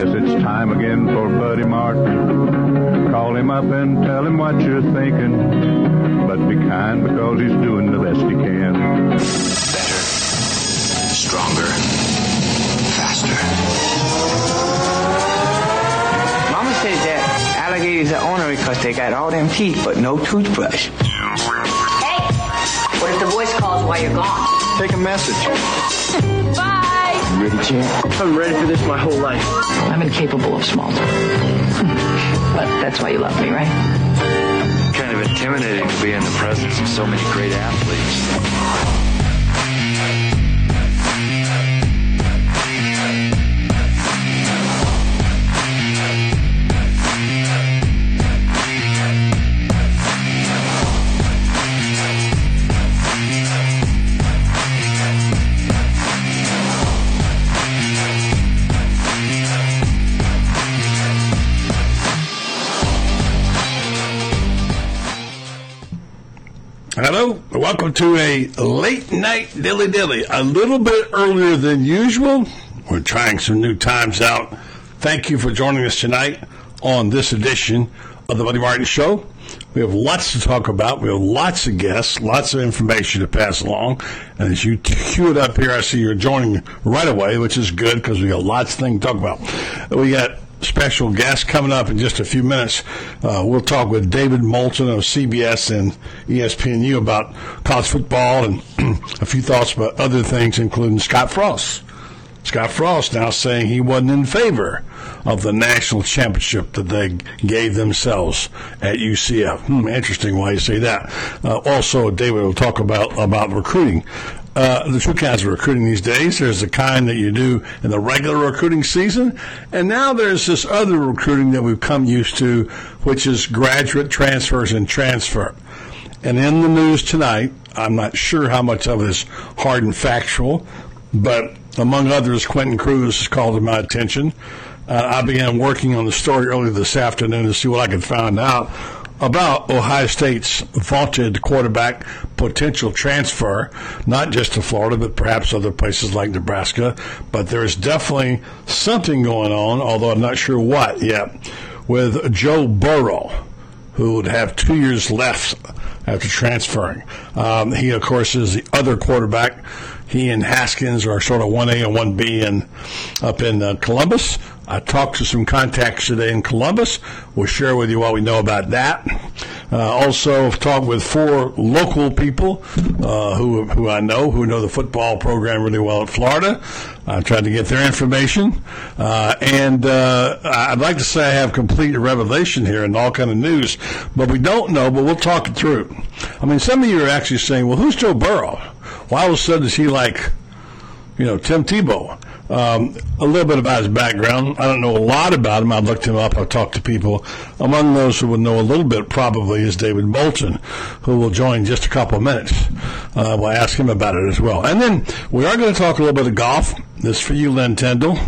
Guess it's time again for Buddy Martin. Call him up and tell him what you're thinking. But be kind because he's doing the best he can. Better, stronger, faster. Mama says that alligators are ornery because they got all them teeth but no toothbrush. Hey! What if the voice calls while you're gone? Take a message. Bye! You ready, champ? I'm ready for this my whole life. I'm incapable of small talk. but that's why you love me, right? Kind of intimidating to be in the presence of so many great athletes. Hello, welcome to a late night dilly dilly. A little bit earlier than usual. We're trying some new times out. Thank you for joining us tonight on this edition of the Buddy Martin Show. We have lots to talk about. We have lots of guests, lots of information to pass along. And as you cue it up here, I see you're joining right away, which is good because we got lots of things to talk about. We got special guest coming up in just a few minutes. Uh, we'll talk with David Moulton of CBS and ESPNU about college football and a few thoughts about other things, including Scott Frost. Scott Frost now saying he wasn't in favor of the national championship that they gave themselves at UCF. Hmm, interesting why you say that. Uh, also, David will talk about about recruiting. Uh, the two kinds of recruiting these days. There's the kind that you do in the regular recruiting season, and now there's this other recruiting that we've come used to, which is graduate transfers and transfer. And in the news tonight, I'm not sure how much of it is hard and factual, but among others, Quentin Cruz has called to my attention. Uh, I began working on the story earlier this afternoon to see what I could find out about Ohio State's vaunted quarterback potential transfer, not just to Florida, but perhaps other places like Nebraska. But there's definitely something going on, although I'm not sure what yet, with Joe Burrow, who would have two years left after transferring. Um, he, of course, is the other quarterback. He and Haskins are sort of 1A and 1B in, up in uh, Columbus. I talked to some contacts today in Columbus. We'll share with you what we know about that. Uh, also, I've talked with four local people uh, who who I know who know the football program really well at Florida. I tried to get their information, uh, and uh, I'd like to say I have complete revelation here and all kind of news, but we don't know. But we'll talk it through. I mean, some of you are actually saying, "Well, who's Joe Burrow? Why all of a sudden is he like, you know, Tim Tebow?" Um, a little bit about his background. I don't know a lot about him. I've looked him up. I've talked to people. Among those who would know a little bit probably is David Moulton, who will join in just a couple of minutes. Uh, we'll ask him about it as well. And then we are going to talk a little bit of golf. This is for you, Len Tendall,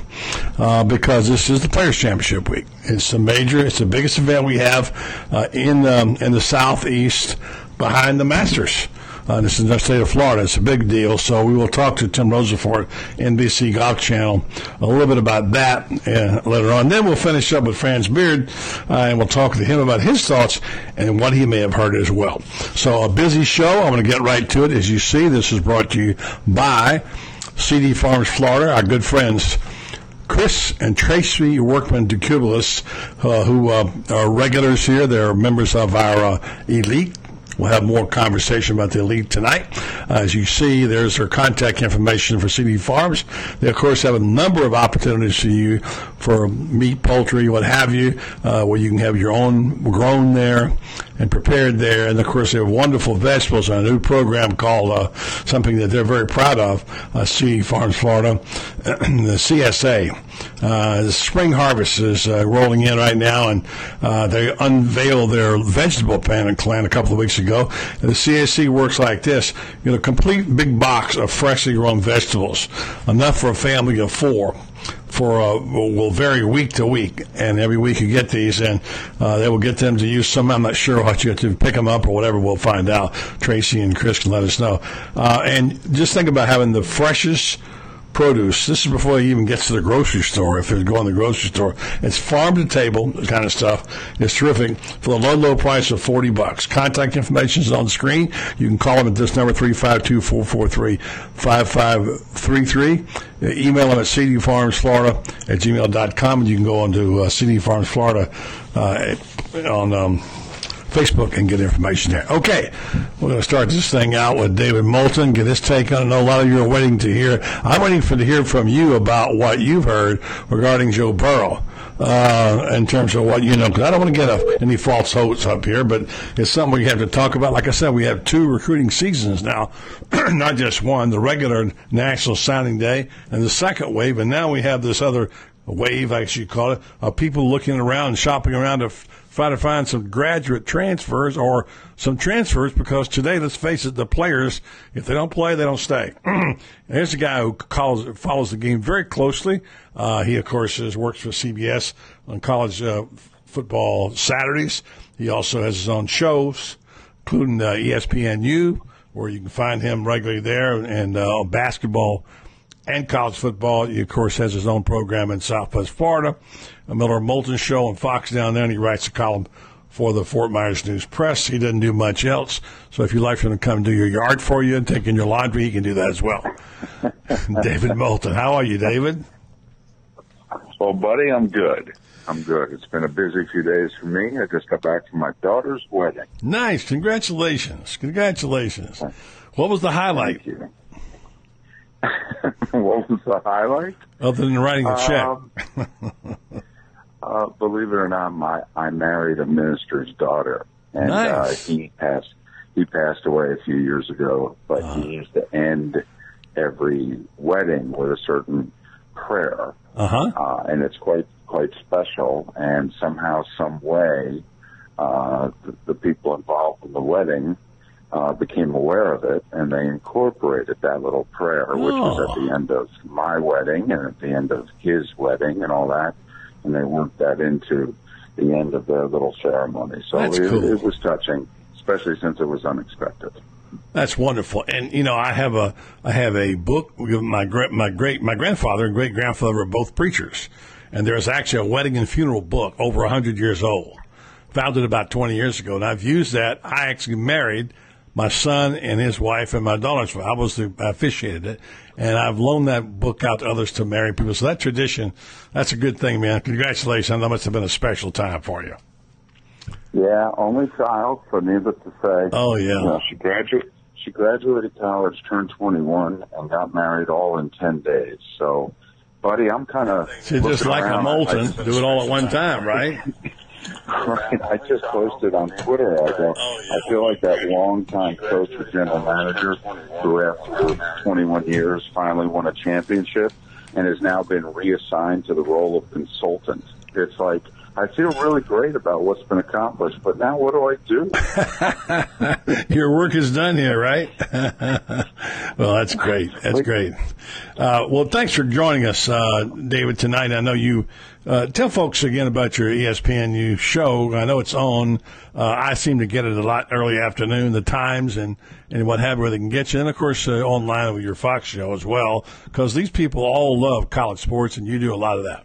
uh, because this is the Players Championship week. It's the major. It's the biggest event we have uh, in um, in the southeast behind the Masters. Uh, this is in the state of Florida. It's a big deal. So we will talk to Tim Rosaforte, NBC Golf Channel, a little bit about that uh, later on. Then we'll finish up with Franz Beard, uh, and we'll talk to him about his thoughts and what he may have heard as well. So a busy show. I'm going to get right to it. As you see, this is brought to you by CD Farms Florida, our good friends. Chris and Tracy Workman DeCubulis, uh, who uh, are regulars here. They're members of our uh, elite We'll have more conversation about the elite tonight. As you see, there's their contact information for CD Farms. They, of course, have a number of opportunities for you for meat, poultry, what have you, uh, where you can have your own grown there and prepared there. And, of course, they have wonderful vegetables on a new program called uh, something that they're very proud of, uh, CD Farms Florida, the CSA. Uh, the spring harvest is uh, rolling in right now, and uh, they unveiled their vegetable plan and plan a couple of weeks ago. And the CSA works like this: you know, a complete big box of freshly grown vegetables, enough for a family of four. For uh, will vary week to week, and every week you get these, and uh, they will get them to use some. I'm not sure what you have to pick them up or whatever. We'll find out. Tracy and Chris can let us know. Uh, and just think about having the freshest produce. This is before he even gets to the grocery store. If he's going to the grocery store, it's farm to table kind of stuff. It's terrific for the low, low price of 40 bucks. Contact information is on the screen. You can call him at this number, 352-443-5533. Uh, Email him at cdfarmsflorida at gmail.com, and you can go on to uh, CD Farms Florida uh, on um, Facebook and get information there. Okay, we're going to start this thing out with David Moulton, get his take on. I know a lot of you are waiting to hear. I'm waiting for to hear from you about what you've heard regarding Joe Burrow. Uh, in terms of what you know, because I don't want to get a, any false hopes up here, but it's something we have to talk about. Like I said, we have two recruiting seasons now, not just one, the regular National Signing Day and the second wave, and now we have this other wave, I you call it, of people looking around shopping around to try to find some graduate transfers or some transfers because today, let's face it, the players, if they don't play, they don't stay. Here's a guy who calls, follows the game very closely. Uh, he, of course, is, works for CBS on college uh, football Saturdays. He also has his own shows, including uh, ESPNU, where you can find him regularly there, and uh, basketball and college football. He, of course, has his own program in Southwest Florida, a Miller Moulton show on Fox down there, and he writes a column for the Fort Myers News Press. He doesn't do much else. So if you'd like for him to come do your yard for you and take in your laundry, he can do that as well. David Moulton. How are you, David? Well, buddy, I'm good. I'm good. It's been a busy few days for me. I just got back from my daughter's wedding. Nice. Congratulations. Congratulations. What was the highlight? What was the highlight? Other than writing a check. Um, uh, believe it or not, my I married a minister's daughter, and uh, he passed. He passed away a few years ago, but Uh-huh. he used to end every wedding with a certain prayer, Uh-huh. uh, and it's quite quite special. And somehow, some way, uh, the, the people involved in the wedding uh, became aware of it, and they incorporated that little prayer, which was Oh. at the end of my wedding and at the end of his wedding and all that, and they worked that into the end of their little ceremony. So it, cool. it was touching, especially since it was unexpected. That's wonderful. And you know, I have a I have a book. My great my great my grandfather and great grandfather were both preachers, and there's actually a wedding and funeral book over hundred years old, founded about twenty years ago. And I've used that. I actually married my son and his wife and my daughter's. I was the I officiated it, and I've loaned that book out to others to marry people. So that tradition, that's a good thing, man. Congratulations. That must have been a special time for you. Yeah, only child, so needless to say. Oh, yeah. You know, she graduated. She graduated college, turned 21, and got married all in 10 days. So, buddy, I'm kind of just like a molten, do it all at one time, right? I just posted on Twitter. I go, I feel like that longtime coach or general manager who, after 21 years, finally won a championship and has now been reassigned to the role of consultant. It's like I feel really great about what's been accomplished, but now what do I do? Your work is done here, right? well, that's great. That's great. Uh, well, thanks for joining us, uh, David, tonight. I know you uh, tell folks again about your ESPNU show. I know it's on. Uh, I seem to get it a lot early afternoon, the times and, and what have you, where they can get you. And, of course, uh, online with your Fox show as well, because these people all love college sports, and you do a lot of that.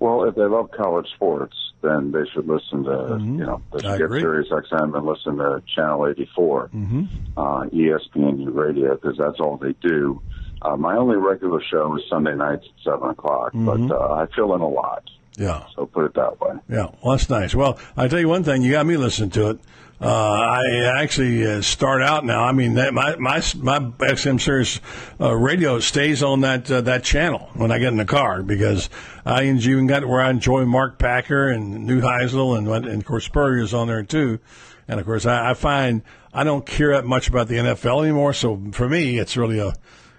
Well, if they love college sports, then they should listen to you know they Mm-hmm. I should get agree. Sirius XM and listen to Channel 84, Mm-hmm. uh, ESPNU Radio, because that's all they do. Uh, my only regular show is Sunday nights at seven o'clock, Mm-hmm. but uh, I fill in a lot, Yeah. so put it that way. Yeah, well, that's nice. Well, I tell you one thing, you got me listening to it. Uh, I actually uh, start out now. I mean, that, my my my XM Sirius uh, radio stays on that uh, that channel when I get in the car because I even got where I enjoy Mark Packer and New Heisel and and of course Spurrier's on there too. And of course, I, I find I don't care that much about the NFL anymore. So for me, it's really a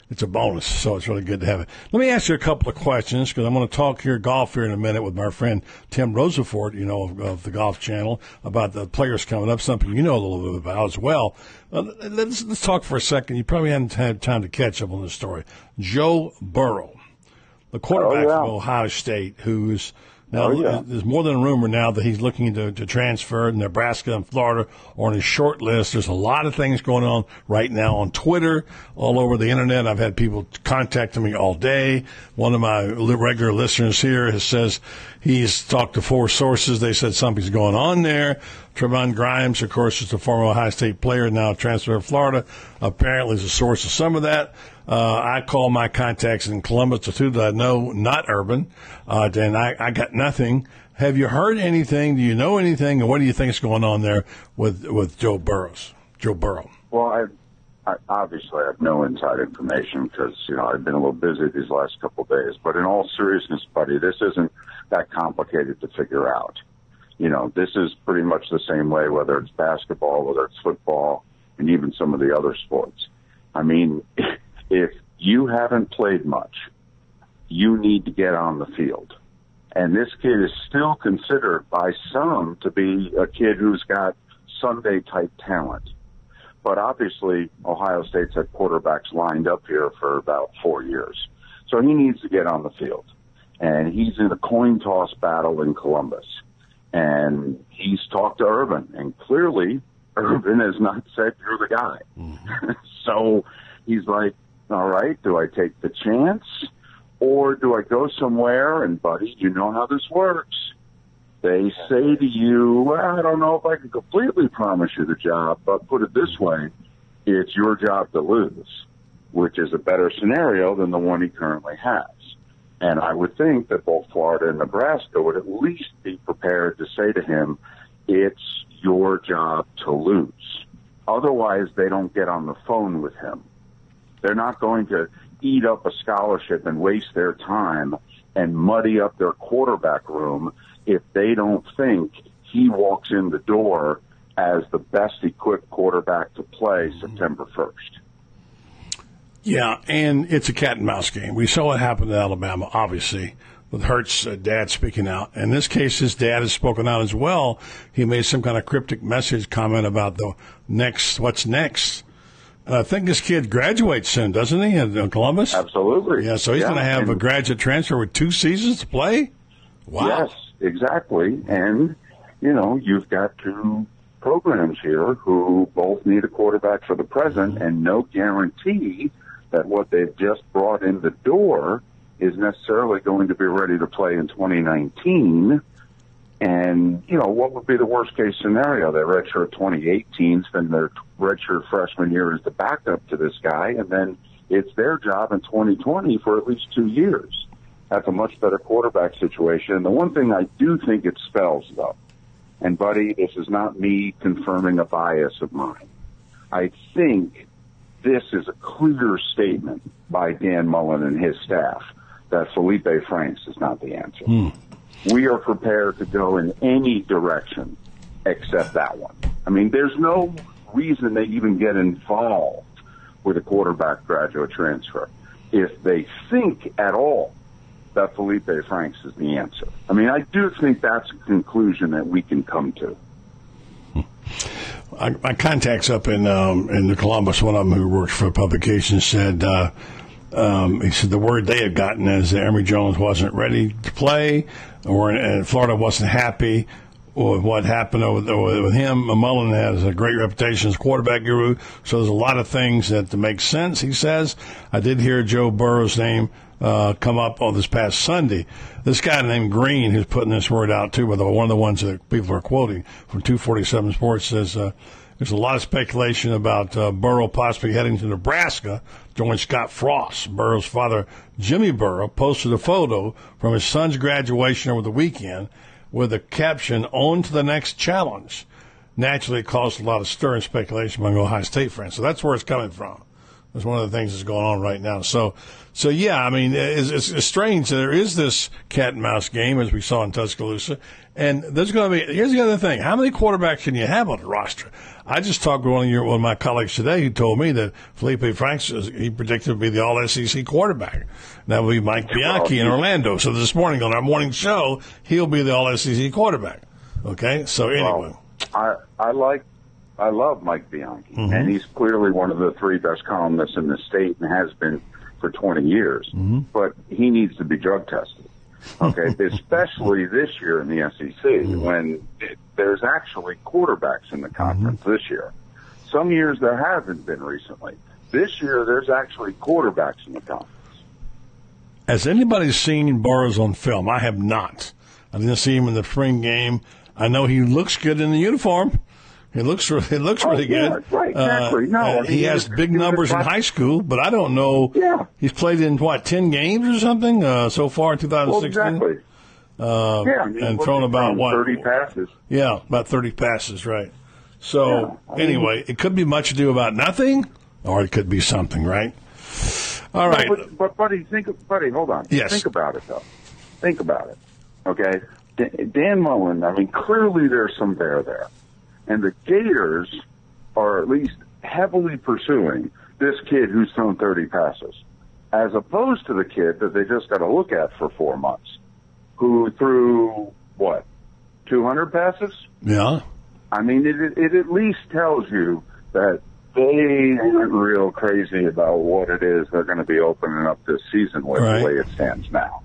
it's a bonus, so it's really good to have it. Let me ask you a couple of questions because I'm going to talk here golf here in a minute with my friend Tim Rosaforte, you know, of, of the Golf Channel, about the players coming up, something you know a little bit about as well. Uh, let's, let's talk for a second. You probably haven't had time to catch up on this story. Joe Burrow, the quarterback Oh, yeah. from Ohio State, who's Now, Oh, yeah. there's more than a rumor now that he's looking to, to transfer. Nebraska and Florida are on his short list. There's a lot of things going on right now on Twitter, all over the internet. I've had people contacting me all day. One of my regular listeners here has says he's talked to four sources. They said something's going on there. Trevon Grimes, of course, is a former Ohio State player, now transferred to Florida. Apparently, is a source of some of that. Uh, I call my contacts in Columbus, the two that I know, not urban, uh, and I, I got nothing. Have you heard anything? Do you know anything? And what do you think is going on there with with Joe Burrows? Joe Burrow. Well, I, I obviously have no inside information because you know I've been a little busy these last couple of days. But in all seriousness, buddy, this isn't that complicated to figure out. You know, this is pretty much the same way whether it's basketball, whether it's football, and even some of the other sports. I mean, if you haven't played much, you need to get on the field. And this kid is still considered by some to be a kid who's got Sunday type talent. But obviously, Ohio State's had quarterbacks lined up here for about four years. So he needs to get on the field. And he's in a coin toss battle in Columbus. And he's talked to Urban. And clearly, Urban has not said, you're the guy. Mm-hmm. so he's like, all right, do I take the chance? Or do I go somewhere and, buddy, you know how this works. They say to you, well, I don't know if I can completely promise you the job, but put it this way, it's your job to lose, which is a better scenario than the one he currently has. And I would think that both Florida and Nebraska would at least be prepared to say to him, it's your job to lose. Otherwise, they don't get on the phone with him. They're not going to eat up a scholarship and waste their time and muddy up their quarterback room if they don't think he walks in the door as the best equipped quarterback to play September 1st. Yeah, and it's a cat and mouse game. We saw what happened in Alabama, obviously, with Hurts' uh, dad speaking out. In this case, his dad has spoken out as well. He made some kind of cryptic message comment about the next, what's next. And I think this kid graduates soon, doesn't he, in uh, Columbus? Absolutely. Yeah, so he's Yeah, going to have and- a graduate transfer with two seasons to play? Wow. Yes, exactly. And, you know, you've got two programs here who both need a quarterback for the present and no guarantee that what they've just brought in the door is necessarily going to be ready to play in 2019. And, you know, what would be the worst case scenario? They redshirt 2018, spend their redshirt freshman year as the backup to this guy, and then it's their job in 2020 for at least two years. That's a much better quarterback situation. And the one thing I do think it spells, though, and buddy, this is not me confirming a bias of mine. I think this is a clear statement by Dan Mullen and his staff that Felipe Franks is not the answer. Hmm. We are prepared to go in any direction except that one. I mean, there's no reason they even get involved with a quarterback graduate transfer if they think at all that Felipe Franks is the answer. I mean, I do think that's a conclusion that we can come to. I, my contacts up in um, in the Columbus, one of them who works for a publication said uh, um, he said the word they had gotten is that Emory Jones wasn't ready to play, or Florida wasn't happy with what happened over with him. Mullen has a great reputation as quarterback guru, so there's a lot of things that make sense. He says I did hear Joe Burrow's name uh, come up on this past Sunday. This guy named Green, who's putting this word out too, but one of the ones that people are quoting from 247 Sports, says uh, there's a lot of speculation about uh, Burrow possibly heading to Nebraska, join Scott Frost. Burrow's father, Jimmy Burrow, posted a photo from his son's graduation over the weekend with the caption, "On to the next challenge." Naturally, it caused a lot of stir and speculation among Ohio State fans. So that's where it's coming from. That's one of the things that's going on right now. So, so yeah, I mean, it's, it's, it's strange. There is this cat and mouse game as we saw in Tuscaloosa, and there's going to be. Here's the other thing: how many quarterbacks can you have on the roster? I just talked with one of your one of my colleagues today who told me that Felipe Franks he predicted to be the All SEC quarterback. That would be Mike Bianchi in Orlando. So this morning on our morning show, he'll be the All SEC quarterback. Okay, so anyway, I I like I love Mike Bianchi, Mhm. and mm-hmm. he's clearly one of the three best columnists in the state and has been for 20 years. Mm-hmm. But he needs to be drug tested. Okay, especially this year in the SEC mm-hmm. when it, there's actually quarterbacks in the conference this year. Some years there haven't been recently. This year there's actually quarterbacks in the conference. Has anybody seen Burrows on film? I have not. I didn't see him in the spring game. I know he looks good in the uniform. He looks re- it looks Oh, really yeah, good. right, exactly. No, I uh, mean, he has big numbers in high school, but I don't know. Yeah. he's played in what ten games or something uh, so far in Well, 2016. exactly. Uh, Yeah, I mean, and thrown about what thirty passes. Yeah, about 30 passes, right. So, Yeah, I mean- anyway, it could be much ado about nothing, or it could be something, right? All right. But, but buddy, think, buddy, hold on. Yes. Think about it though. Think about it. Okay, Dan Mullen. I mean, clearly there's some there there, and the Gators are at least heavily pursuing this kid who's thrown 30 passes, as opposed to the kid that they just got to look at for four months, who threw what 200 passes. yeah. I mean, it, it, at least tells you that they aren't real crazy about what it is they're going to be opening up this season with Right. the way it stands now.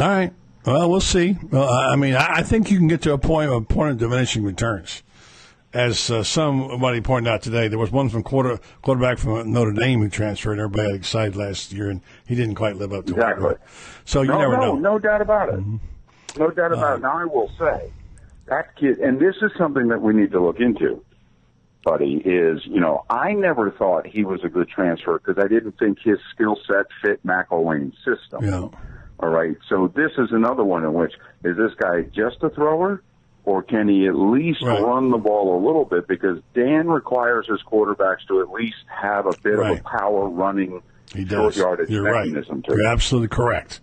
All right. Well, we'll see. Well, I mean, I think you can get to a point of point of diminishing returns. As uh, somebody pointed out today, there was one from quarter quarterback from Notre Dame who transferred. Everybody got excited last year, and he didn't quite live up to Exactly. it. So you no, never no, know. Mm-hmm. no doubt about it. No doubt about it. Now, I will say that kid, and this is something that we need to look into, buddy, is, you know, I never thought he was a good transfer because I didn't think his skill set fit McElwain's system. Yeah. All right. So this is another one in which is this guy just a thrower, or can he at least Right. run the ball a little bit? Because Dan requires his quarterbacks to at least have a bit Right. of a power running He does. yardage You're right. mechanism to You're absolutely correct.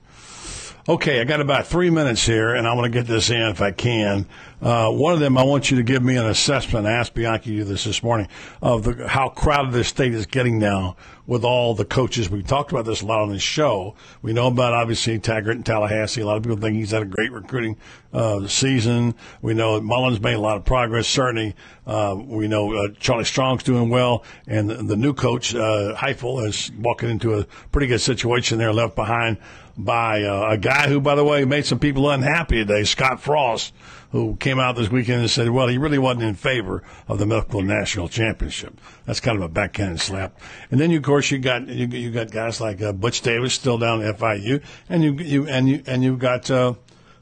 Okay, I got about three minutes here, and I want to get this in if I can. Uh, one of them, I want you to give me an assessment. I asked Bianchi this this morning of the, how crowded this state is getting now with all the coaches. we've talked about this a lot on this show. We know about obviously Taggart and Tallahassee. A lot of people think he's had a great recruiting uh, season. We know Mullen's made a lot of progress. Certainly, uh, we know uh, Charlie Strong's doing well, and the, the new coach uh, Heupel is walking into a pretty good situation there, left behind by uh, a guy who, by the way, made some people unhappy today, Scott Frost, who came out this weekend and said, well, he really wasn't in favor of the Medical National Championship. That's kind of a backhanded slap. And then, you, of course, you got you, you got guys like uh, Butch Davis still down at FIU, and you you and you and you've got. Uh,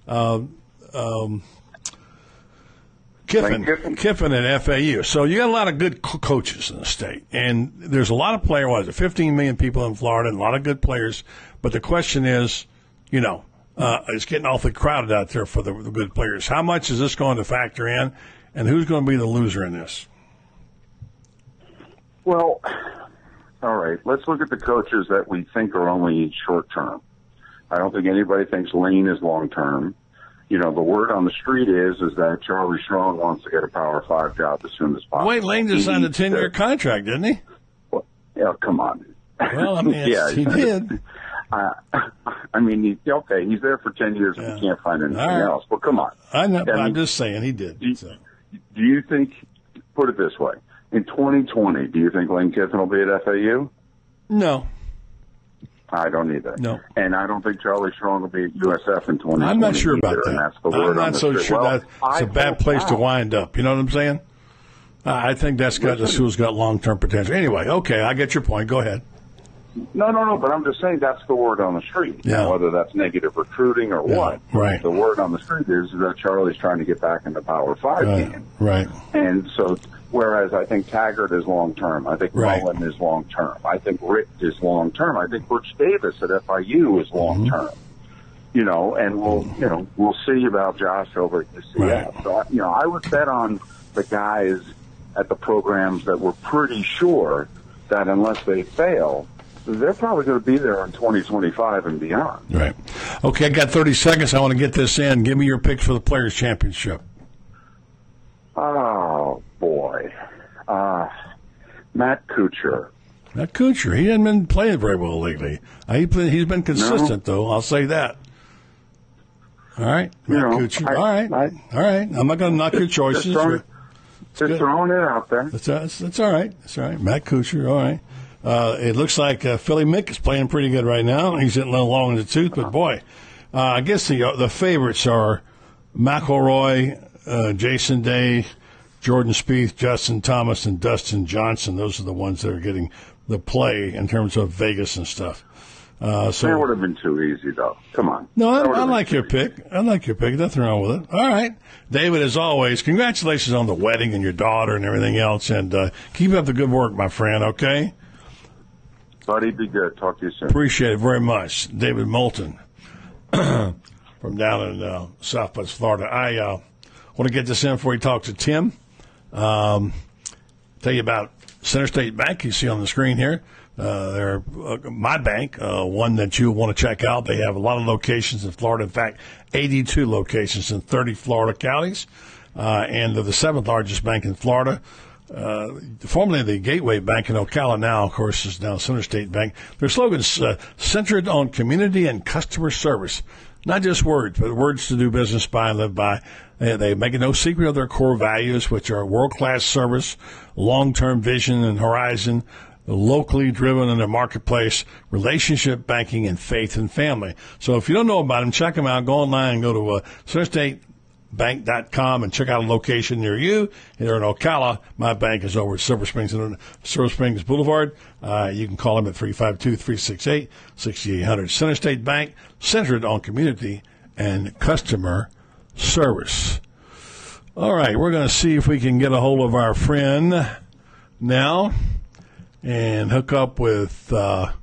uh, um, Kiffin, Kiffin. Kiffin at FAU. So you got a lot of good co- coaches in the state, and there's a lot of is it? 15 million people in Florida, and a lot of good players. But the question is, you know, uh, it's getting awfully crowded out there for the, the good players. How much is this going to factor in, and who's going to be the loser in this? Well, all right. Let's look at the coaches that we think are only short term. I don't think anybody thinks Lane is long term. You know, the word on the street is is that Charlie Strong wants to get a Power Five job as soon as possible. Wait, Lane just signed a 10 year contract, didn't he? Well, yeah, come on. Well, I mean, it's- he did. Uh, I mean, he, okay, he's there for ten years and he can't find anything right. else. But come on. I know. I but I'm mean, just saying he did. do, So. do you think? Put it this way: in 2020, do you think Lane Kiffin will be at FAU? No, I don't either. No. And I don't think Charlie Strong will be at USF in 2020. I'm not sure about either, that. And that's the word I'm not so street. sure Well, that it's I a bad place to wind up. You know what I'm saying? I I think that's got the school's got long term potential. Anyway, okay, I get your point. Go ahead. No, no, no. But I'm just saying that's the word on the street. Yeah. Now, whether that's negative recruiting or Yeah, what, right. The word on the street is that Charlie's trying to get back into Power Five Right, game. right. And so, whereas I think Taggart is long term, I think Right. Mullen is long term, I think Richt is long term, I think Butch Davis at FIU is long Mm-hmm. term. You know, and we'll you know we'll see about Josh over at UCF. Right. So I- you know, I would bet on the guys at the programs that we're pretty sure that unless they fail, they're probably going to be there in 2025 and beyond. Right. Okay, I got 30 seconds. I want to get this in. Give me your picks for the Players' Championship. Oh boy, uh, Matt Kuchar. Matt Kuchar, he hasn't been playing very well lately. Uh, He play, he's been consistent, though. I'll say that. All right, You Matt know, Kuchar. I- All right, I- all right. I'm not going to knock your Just choices. throwing, just throwing it out there. That's, that's, that's all right. That's all right. Matt Kuchar. All right. Uh, it looks like uh, Philly Mick is playing pretty good right now. He's hitting a little long in the tooth, but boy, uh, I guess the uh, the favorites are McIlroy, uh, Jason Day, Jordan Spieth, Justin Thomas, and Dustin Johnson. Those are the ones that are getting the play in terms of Vegas and stuff. Uh, so that would have been too easy, though. Come on. no, I, I like your easy. pick. I like your pick. Nothing wrong with it. All right, David. As always, congratulations on the wedding and your daughter and everything else. And uh, keep up the good work, my friend. Okay, Buddy, be good. Talk to you soon. appreciate it very much, David Moulton from down in uh, Southwest Florida. I uh, want to get this in before we talk to Tim. Um, tell you about Center State Bank. You see on the screen here. Uh, they're uh, my bank, uh, one that you want to check out. They have a lot of locations in Florida. In fact, 82 locations in 30 Florida counties, uh, and they're the seventh largest bank in Florida. Uh, formerly the Gateway Bank in Ocala, now of course is now Center State Bank. Their slogan is uh, centered on community and customer service, not just words, but words to do business by and live by. They, they make no secret of their core values, which are world class service, long term vision and horizon, locally driven in the marketplace, relationship banking, and faith and family. So if you don't know about them, check them out. Go online and go to uh, Center State bank.com and check out a location near you. Here in Ocala, my bank is over at Silver Springs, Silver Springs Boulevard. Uh, you can call them at 352-368-6800. Center State Bank, centered on community and customer service. All right, we're going to see if we can get a hold of our friend now and hook up with uh,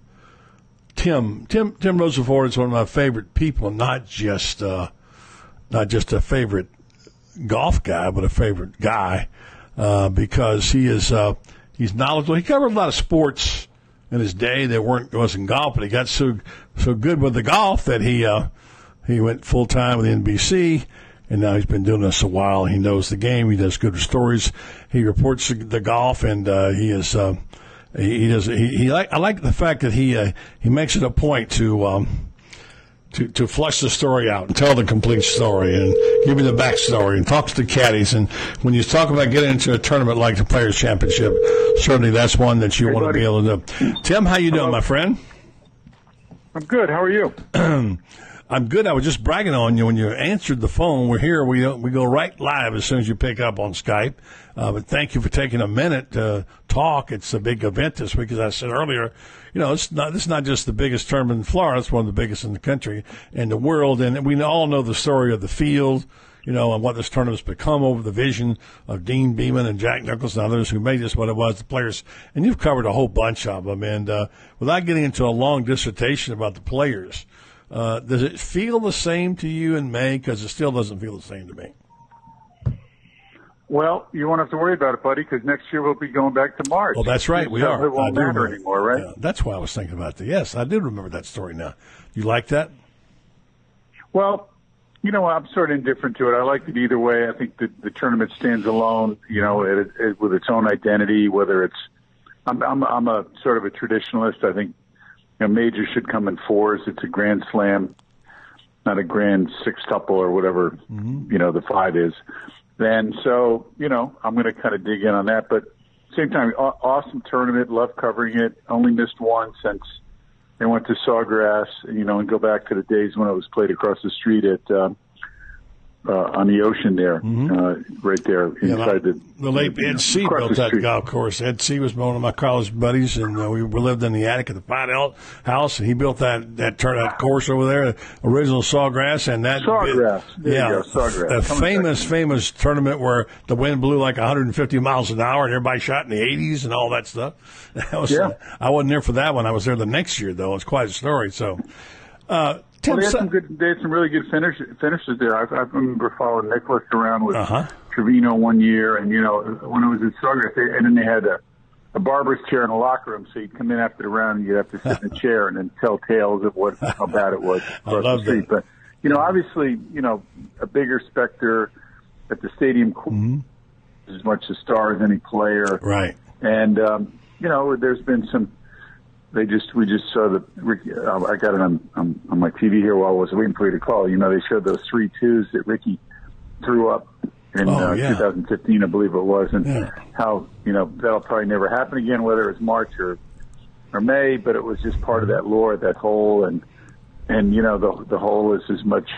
Tim. Tim Tim Rosaforte is one of my favorite people, not just uh, not just a favorite golf guy, but a favorite guy uh, because he is uh, he's knowledgeable. He covered a lot of sports in his day that weren't wasn't golf, but he got so so good with the golf that he uh, he went full time with NBC. And now he's been doing this a while. He knows the game. He does good stories. He reports the, golf, and uh, he is uh, he, he does. He, he like I like the fact that he uh, he makes it a point to um, to to flush the story out and tell the complete story and give you the backstory and talk to the caddies. And when you talk about getting into a tournament like the Players Championship, certainly that's one that you Hey, want to be able to do. Tim, how you doing, my friend? I'm good. How are you? I'm good. I was just bragging on you when you answered the phone. We're here. We we go right live as soon as you pick up on Skype. Uh, but thank you for taking a minute to talk. It's a big event this week, as I said earlier. You know, it's not it's not just the biggest tournament in Florida. It's one of the biggest in the country and the world. And we all know the story of the field. You know, and what this tournament's become over the vision of Deane Beman and Jack Nicklaus and others who made this what it was, the players. And you've covered a whole bunch of them. And uh, without getting into a long dissertation about the players, uh, does it feel the same to you in May? Because it still doesn't feel the same to me. Well, you won't have to worry about it, buddy, because next year we'll be going back to March. Well, that's right. We are. It won't matter remember. anymore, right? Yeah, that's why I was thinking about that. Yes, I do remember that story now. You like that? Well, you know, I'm sort of indifferent to it. I like it either way. I think the, the tournament stands alone, you know, it, it, with its own identity. Whether it's, I'm, I'm, I'm a sort of a traditionalist. I think, you know, majors should come in fours. It's a grand slam, not a grand six sextuple or whatever, mm-hmm. you know, the five is. Then, so you know, I'm going to kind of dig in on that. But same time, aw- awesome tournament. Love covering it. Only missed one since they went to Sawgrass, you know, and go back to the days when it was played across the street at uh, on the ocean there, uh, right there inside the The late Ed Seay built that golf course. Ed Seay was one of my college buddies, and uh, we lived in the attic of the Fidel house, and he built that that turn that course over there, original Sawgrass, and that Sawgrass. Yeah, go, Sawgrass. the famous famous tournament where the wind blew like 150 miles an hour, and everybody shot in the 80s and all that stuff. That was, Yeah. uh, I wasn't there for that one. I was there the next year though. It's quite a story. So, uh, Tim, Well, they had some good. They had some really good finish, finishes there. I, I remember following Nicklaus around with Uh-huh. Trevino one year, and you know when it was at Sawgrass, they, and then they had a, a barber's chair in the locker room, so you'd come in after the round, and you'd have to sit in the chair and then tell tales of what how bad it was I love the street. that. But you know, obviously, you know, a bigger specter at the stadium, Mm-hmm. as much a star as any player, right. and um, you know, there's been some. They just we just saw the. Ricky, uh, I got it on, on on my TV here while I was waiting for you to call. You know, they showed those three twos that Ricky threw up in Oh, uh, yeah. 2015, I believe it was, and Yeah. how you know that'll probably never happen again, whether it's March or or may, but it was just part of that lore, that hole, and and you know the the hole is as much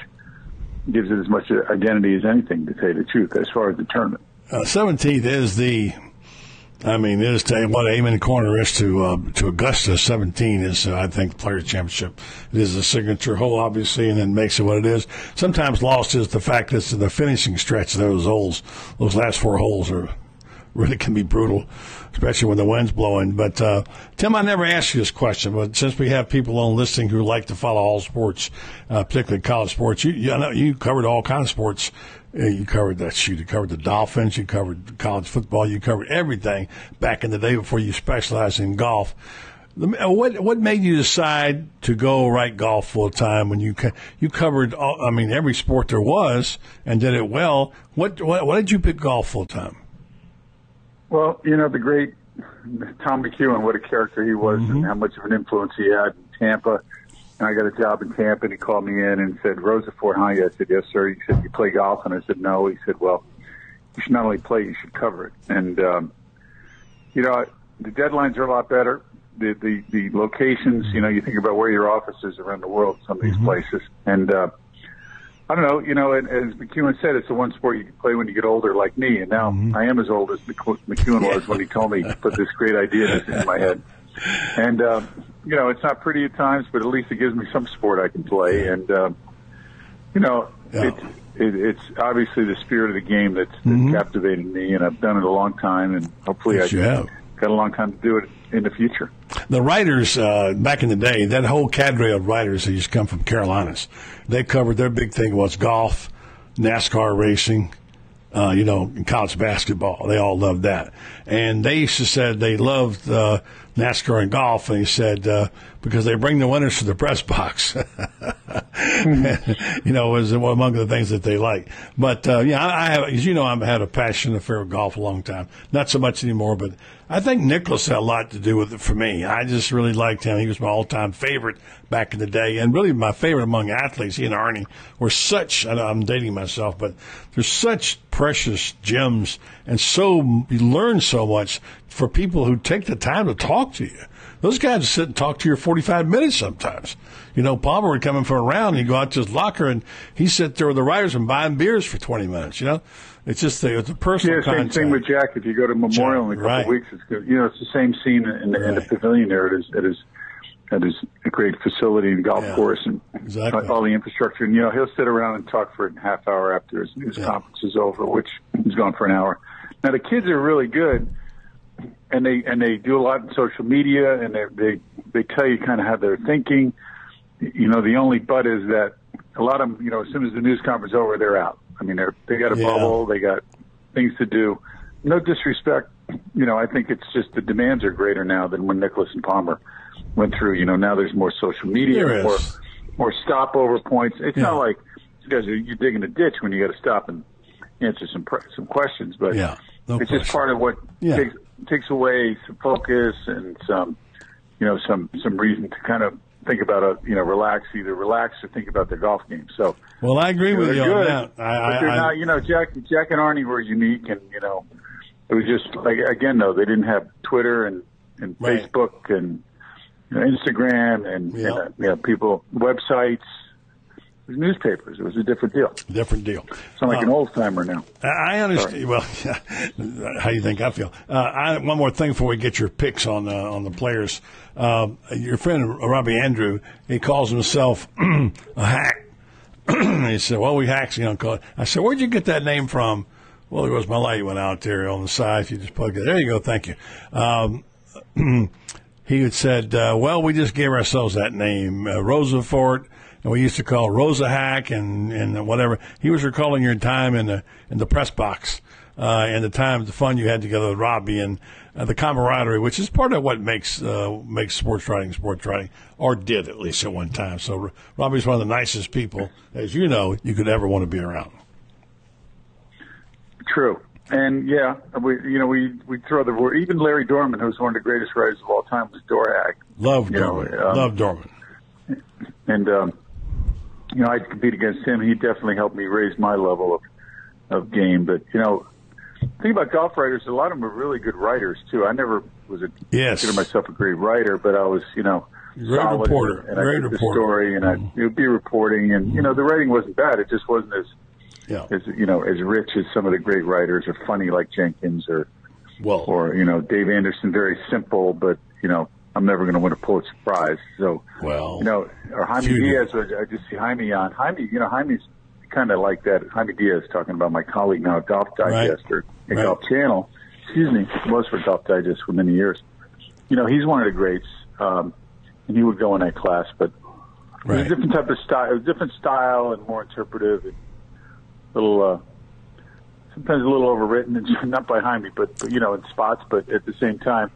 gives it as much identity as anything to you the truth as far as the tournament. Uh, Seventeenth is the I mean, it is to what Amen Corner is to uh, to Augusta. Seventeen is, uh, I think, the Players Championship. It is a signature hole, obviously, and it makes it what it is. Sometimes lost is the fact that the finishing stretch. Those holes, those last four holes, are really can be brutal, especially when the wind's blowing. But uh, Tim, I never asked you this question, but since we have people on listening who like to follow all sports, uh, particularly college sports, you you, know, you covered all kinds of sports. You covered that shoot. You covered the Dolphins. You covered college football. You covered everything back in the day before you specialized in golf. What what made you decide to go write golf full time when you you covered all, I mean every sport there was and did it well? What what, what did you pick golf full time? Well, you know the great Tom McEwen, what a character he was, mm-hmm. and how much of an influence he had in Tampa I got a job in Tampa, and he called me in and said, Rosaforte, hi. I said, yes, sir. He said, you play golf? And I said, no. He said, well, you should not only play, you should cover it. And, um, you know, the deadlines are a lot better. The, the, the locations, you know, you think about where your office is around the world, some of these mm-hmm. places. And, uh, I don't know, you know, and, as McEwen said, it's the one sport you can play when you get older, like me. And now mm-hmm. I am as old as McEwen was when he told me, to put this great idea in my head. And, uh, you know, it's not pretty at times, but at least it gives me some sport I can play. And, uh, you know, yeah. it's, it, it's obviously the spirit of the game that's, that's mm-hmm. captivating me, and I've done it a long time, and hopefully yes, I have. got a long time to do it in the future. The writers uh, back in the day, that whole cadre of writers that used to come from Carolinas, they covered their big thing was golf, NASCAR racing, uh, you know, college basketball. They all loved that. And they used to said they loved uh, NASCAR and golf, and he said uh, because they bring the winners to the press box. you know, was among the things that they like. But uh, yeah, I, have, as you know, I've had a passion affair with golf a long time. Not so much anymore, but I think Nicklaus had a lot to do with it for me. I just really liked him. He was my all-time favorite back in the day, and really my favorite among athletes. He and Arnie were such. I'm dating myself, but they're such precious gems, and so you learn so much for people who take the time to talk to you. Those guys sit and talk to you for 45 minutes sometimes. You know, Palmer would come in for a round, and he'd go out to his locker, and he'd sit there with the writers and buying beers for 20 minutes, you know? It's just the, it's a personal yeah, same contact. thing with Jack. If you go to Memorial Jack, in a couple right. of weeks, it's good. You know, it's the same scene in the, right. in the pavilion there. It is, it is, it is a great facility and golf yeah, course and exactly. all the infrastructure. And, you know, he'll sit around and talk for a half hour after his news yeah. conference is over, which he's gone for an hour. Now, the kids are really good and they and they do a lot in social media, and they they they tell you kind of how they're thinking. You know, the only but is that a lot of them, you know, as soon as the news conference is over, they're out. I mean, they're they got a yeah. bubble, they got things to do. No disrespect, you know, I think it's just the demands are greater now than when Nicklaus and Palmer went through. You know, now there's more social media, there more more stopover points. It's yeah. not like you guys are you digging a ditch when you got to stop and answer some some questions, but yeah, no it's question. just part of what yeah. takes takes away some focus and some, you know, some some reason to kind of think about a, you know, relax, either relax or think about their golf game. So, well, I agree you know, with you good, on that. I, but they're I, not, you know, Jack, Jack and Arnie were unique, and you know, it was just like again, though they didn't have Twitter and and Right. Facebook and you know, Instagram and know, uh, you know, people websites. Newspapers. It was a different deal. different deal. Sound like an Um, old timer now. I understand. Well, how you think I feel? Uh, I, one more thing before we get your picks on uh, on the players. Uh, your friend Robbie Andrew, he calls himself a hack. he said, "Well, we hacks, you know." Call it. I said, "Where'd you get that name from?" Well, there was my light went out there on the side. If you just plug it, there you go. Thank you. Um, he had said, uh, "Well, we just gave ourselves that name, uh, Rosaforte." and we used to call Rosa Hack and, and whatever. He was recalling your time in the in the press box uh, and the time, the fun you had together with Robbie and uh, the camaraderie, which is part of what makes uh, makes sports writing sports writing, or did at least at one time. So Robbie's one of the nicest people, as you know, you could ever want to be around. True. And yeah, we you know we we throw the word. Even Larry Dorman, who's one of the greatest writers of all time, was Dorhack. Love know, Dorman. um, Love Dorman. and um, you know I'd compete against him. He definitely helped me raise my level of of game. But you know, thing about golf writers, a lot of them are really good writers too. I never was a Yes. consider myself a great writer, but I was, you know, Great solid reporter. and I Great did the story, and I mm-hmm. would be reporting, and you know, the writing wasn't bad. It just wasn't as Yeah. as you know as rich as some of the great writers, or funny like Jenkins, or Well, or you know Dave Anderson. Very simple, but you know, I'm never going to win a Pulitzer Prize. So well, you know, or Jaime. Diaz. I just see Jaime on Jaime. You know, Jaime's kind of like that. Jaime Diaz talking about my colleague now at Golf Digest or Right. Golf Channel. Excuse me, was for Golf Digest for many years. You know, he's one of the greats, um, and he would go in that class. But it was right. a different type of style, a different style, and more interpretive, and a little. Uh, sometimes a little overwritten, and not by Jaime, but, but you know, in spots. But at the same time,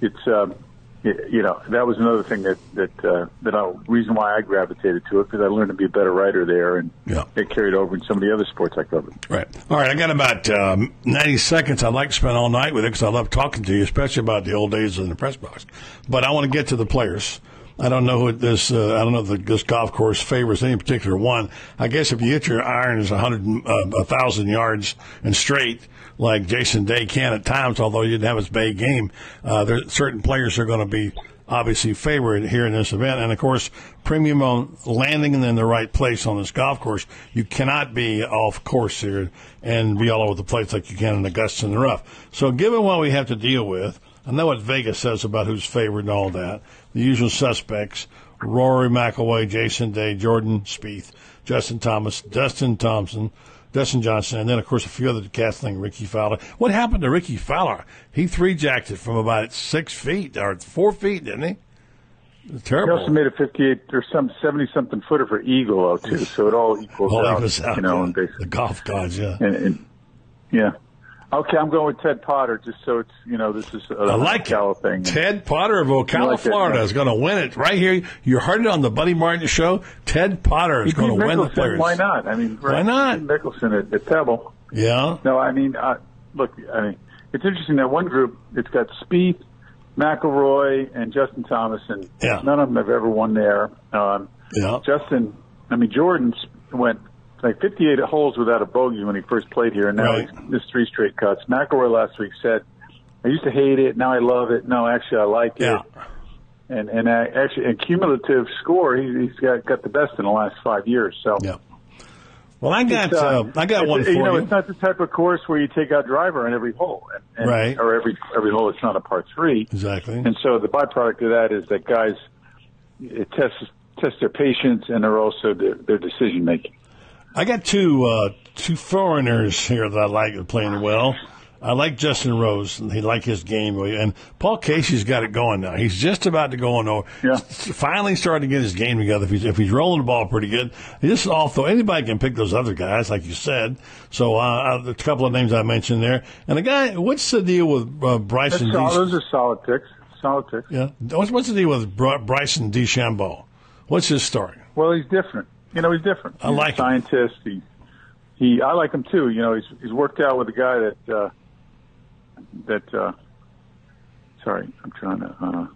it's um, y- you know that was another thing that that uh, that I, reason why I gravitated to it because I learned to be a better writer there, and Yeah. it carried over in some of the other sports I covered. Right. All right. I got about um, 90 seconds. I'd like to spend all night with it because I love talking to you, especially about the old days in the press box. But I want to get to the players. I don't know who this. Uh, I don't know if the, this golf course favors any particular one. I guess if you hit your irons a hundred, uh, a thousand yards and straight, like Jason Day can at times, although he didn't have his big game, uh, there certain players are going to be obviously favored here in this event. And of course, premium on landing in the right place on this golf course. You cannot be off course here and be all over the place like you can in Augusta and the rough. So given what we have to deal with, I know what Vegas says about who's favored and all that. The usual suspects, Rory McIlroy, Jason Day, Jordan Spieth, Justin Thomas, Dustin Thompson, Dustin Johnson, and then of course a few other cats like Rickie Fowler. What happened to Rickie Fowler? He three jacked it from about six feet or four feet, didn't he? Terrible. He Terrible. also made a 58 or some 70 something footer for Eagle though too, so it all equals All out. equals out, you know, yeah. the golf gods, yeah. and, and yeah. Okay, I'm going with Ted Potter just so it's you know this is a I like Ocala it. thing. Ted Potter of Ocala, like Florida, yeah. is going to win it right here. You heard it on the Buddy Martin show. Ted Potter is going to win the players. Why not? I mean, Why not? Mickelson at, at Pebble. Yeah. No, I mean, uh, look, I mean, it's interesting that one group it's got Spieth, McIlroy, and Justin Thomas, and Yeah. none of them have ever won there. Um, Yeah. Justin, I mean, Jordan went like 58 holes without a bogey when he first played here, and now Right. he's missed three straight cuts. McIlroy last week said, "I used to hate it, now I love it. No, actually, I like Yeah. it." And and uh, actually, in cumulative score, he, he's got got the best in the last five years. So. Yeah. Well, I got uh, uh, I got one for you know, you. it's not the type of course where you take out driver on every hole, and, and, Right. Or every every hole. It's not a par three, Exactly. and so the byproduct of that is that guys it tests test their patience and they're also their, their decision making. I got two uh, two foreigners here that I like playing well. I like Justin Rose, he like his game. And Paul Casey's got it going now. He's just about to go on over. Yeah. Finally starting to get his game together. If he's, if he's rolling the ball pretty good, this is off though. Anybody can pick those other guys, like you said. So uh, a couple of names I mentioned there. And the guy, what's the deal with uh, That's Bryson? Dec- those are solid picks. Solid picks. yeah. What's, what's the deal with Bryson DeChambeau? What's his story? Well, he's different. You know, he's different. I like a him. He he. I like him too. You know, he's he's worked out with a guy that uh, that. Uh, sorry, I'm trying to. Uh,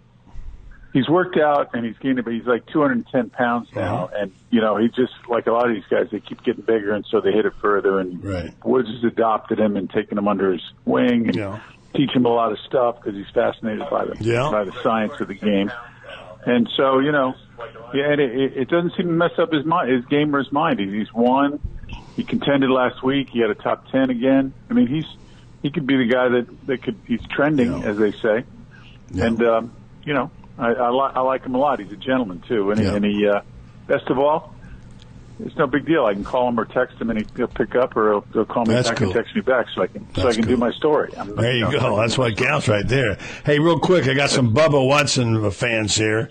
he's worked out and he's gained. But he's like 210 pounds now, Uh-huh. and you know, he just like a lot of these guys. They keep getting bigger, and so they hit it further. And Right. Woods has adopted him and taken him under his wing and Yeah. teach him a lot of stuff because he's fascinated by the Yeah. by the science of the game. And so, you know, yeah, and it, it doesn't seem to mess up his mind, his gamer's mind. He's, he's won. He contended last week. He had a top ten again. I mean, he's he could be the guy that that could. He's trending, Yeah. as they say. Yeah. And um, you know, I, I, li- I like him a lot. He's a gentleman too, and, Yeah. he, and he uh, best of all, it's no big deal. I can call him or text him, and he- he'll pick up, or he'll, he'll call me That's back cool. and text me back, so I can so I can cool. do my story. I'm, There you know, go. That's what counts right there. Hey, real quick, I got some Bubba Watson fans here.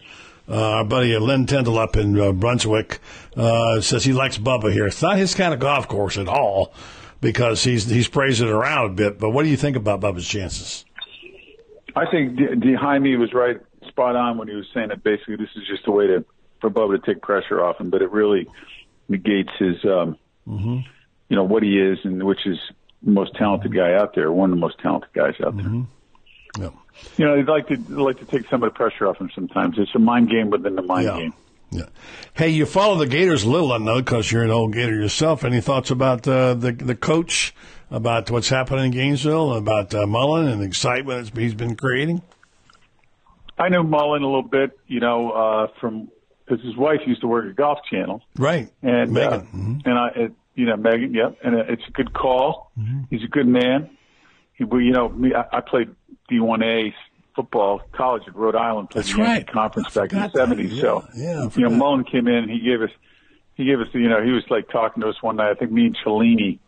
Uh, our buddy Lynn Len Tyndall up in uh, Brunswick uh, says he likes Bubba here. It's not his kind of golf course at all because he's he's praised it around a bit. But what do you think about Bubba's chances? I think D- D- Jaime was right, spot on when he was saying that basically this is just a way to for Bubba to take pressure off him, but it really negates his, um, Mm-hmm. you know, what he is, and which is the most talented guy out there, one of the most talented guys out there. Mm-hmm. Yeah. You know, they'd like to they'd like to take some of the pressure off him sometimes. It's a mind game within the mind Yeah. game. Yeah. Hey, you follow the Gators a little, I know, because you're an old Gator yourself. Any thoughts about uh, the the coach, about what's happening in Gainesville, about uh, Mullen and the excitement he's been creating? I knew Mullen a little bit, you know, uh, from because his wife used to work at Golf Channel, Right. and Megan. uh, Mhm. and I, it, you know, Megan, yep, and it, it's a good call. Mm-hmm. He's a good man. He, you know, me, I, I played D1A football college at Rhode Island, played That's the right. Conference back in the seventies. Yeah, So, yeah, you know. Mullen came in and he gave us, he gave us, you know, he was like talking to us one night. I think me and Cellini,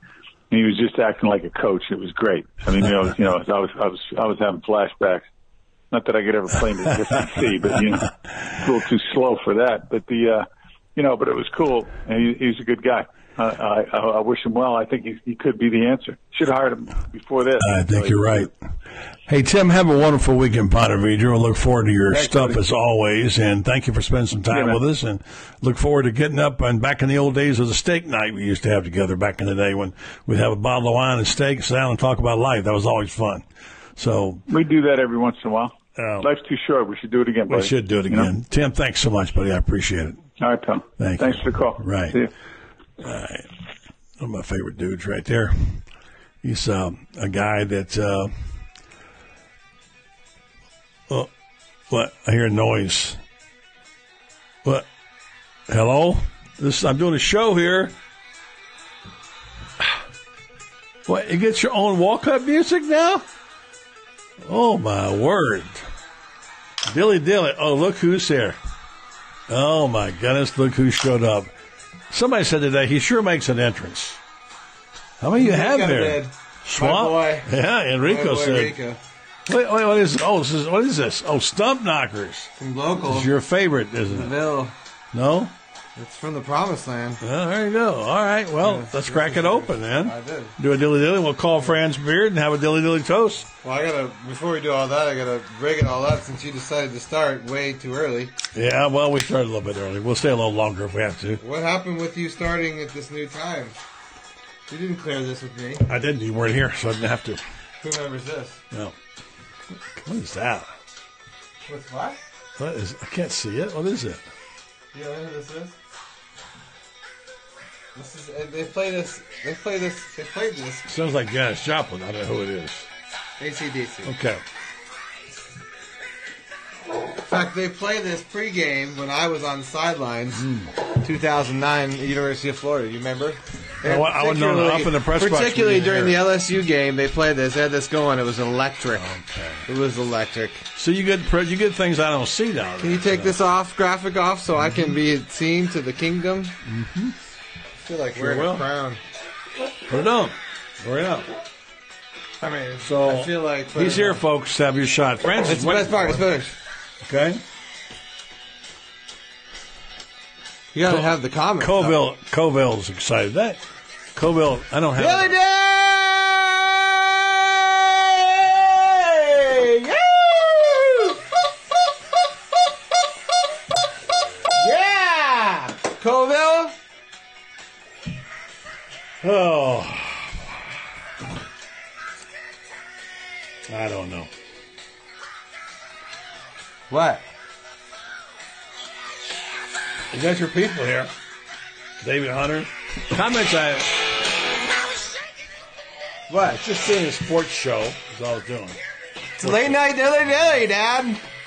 and he was just acting like a coach. It was great. I mean, you know, you know, I was, I was, I was having flashbacks. Not that I could ever play in the SEC, but you know, a little too slow for that. But the, uh, you know, but it was cool. And he, he's a good guy. I, I, I wish him well. I think he, he could be the answer. Should have hired him before this. I think you're right. Hey, Tim, have a wonderful week in Ponte Vedra. We'll look forward to your Thanks, stuff buddy. as always. And thank you for spending some time Yeah, with us. And look forward to getting up and back in the old days of the steak night we used to have together back in the day when we'd have a bottle of wine and steak, sit down and talk about life. That was always fun. So We do that every once in a while. Uh, Life's too short. We should do it again, we should do it You know? again. Tim, thanks so much, buddy. I appreciate it. All right, pal. Thank Thanks you. for the call. Right. See you. All right. One of my favorite dudes right there. He's uh, a guy that. Uh, oh, what? I hear a noise. What? Hello? This I'm doing a show here. What? You get your own walk-up music now? Oh my word! Dilly dilly! Oh, look who's here! Oh my goodness! Look who showed up! Somebody said today he sure makes an entrance. How many you have there? did. Swamp? boy. Yeah, Enrico boy said. Enrico. Wait, wait, what is? Oh, this is, what is this? Oh, stump knockers. From local. It's your favorite, isn't it? No. It's from the promised land. Well, there you go. All right. Well, Yeah, let's crack it open then. I did. Do a dilly dilly. We'll call Franz Beard and have a dilly dilly toast. Well, I gotta, before we do all that, I gotta break it all up since you decided to start way too early. Yeah. Well, we started a little bit early. We'll stay a little longer if we have to. What happened with you starting at this new time? You didn't clear this with me. I didn't. You weren't here, so I didn't have to. Who remembers this? No. What is that? With what? What is? I can't see it. What is it? You know who this is? This is. uh, They play this. They play this. They played this. Sounds like Janis Joplin. I don't know who it is. ACDC. Okay. In fact, they play this pregame when I was on sidelines, Hmm. 2009, University of Florida. You remember? I wa- I wouldn't know. Up in the press box, Particularly didn't during the LSU game, they played this. They had this going. It was electric. It was electric. So you get you get things I don't see down there. Can you take this off, graphic off, so I can be seen to the kingdom? Mm-hmm. I feel like Sure wearing will. a crown. Put it on. Bring it up. I mean, So I feel like he's here, folks. Have your shot, Francis. It's the best part. It's finished. Okay. You gotta have the comments. up. Coville, Coville's excited. That Coville, I don't have. Dilly day! Oh, I don't know. What? You got your people here. David Hunter. Comments I. What? Just seeing a sports show is all I was doing. It's late night dilly dilly, Dad.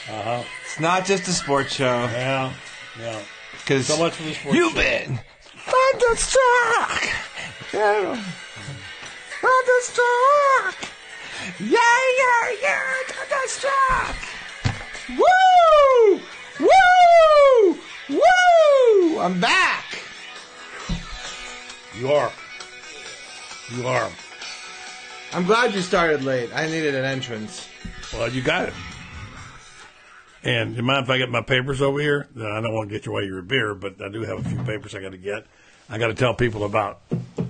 Uh huh. It's not just a sports show. Yeah. Yeah. Because So much for the sports. you've show. been thunderstruck. Yeah. Thunderstruck. Yeah, yeah, yeah. Thunderstruck. Woo! Woo! Woo! I'm back. You are. You are. I'm glad you started late. I needed an entrance. Well, you got it. And do you mind if I get my papers over here? No, I don't want to get you away your beer, but I do have a few papers I got to get. I got to tell people about.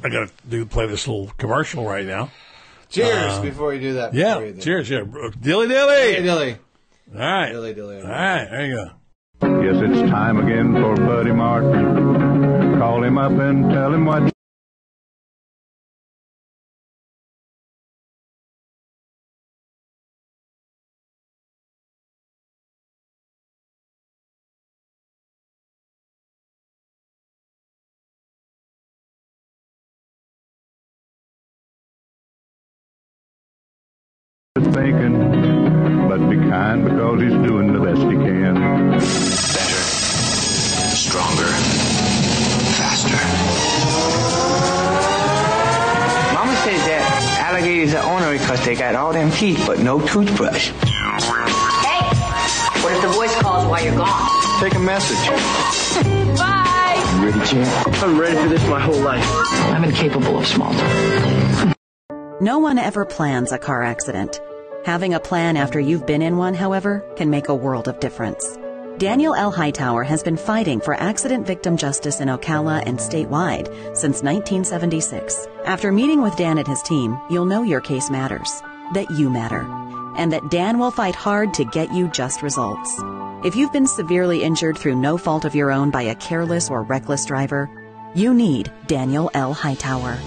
I got to do play this little commercial right now. Cheers Uh, before you do that. Yeah, before you do. cheers, yeah. Dilly dilly. Hey, Dilly. All right, Dilly, dilly. all right. There you go. Yes, it's time again for Buddy Martin. Call him up and tell him what. Kind because he's doing the best he can. Better, stronger, faster. Mama says that alligators are ornery because they got all them teeth but no toothbrush. Hey, what if the voice calls while you're gone? Take a message. Bye. You ready, champ? I'm ready for this my whole life. I'm incapable of small talk. No one ever plans a car accident. Having a plan after you've been in one, however, can make a world of difference. Daniel L. Hightower has been fighting for accident victim justice in Ocala and statewide since 1976. After meeting with Dan and his team, you'll know your case matters, that you matter, and that Dan will fight hard to get you just results. If you've been severely injured through no fault of your own by a careless or reckless driver, you need Daniel L. Hightower.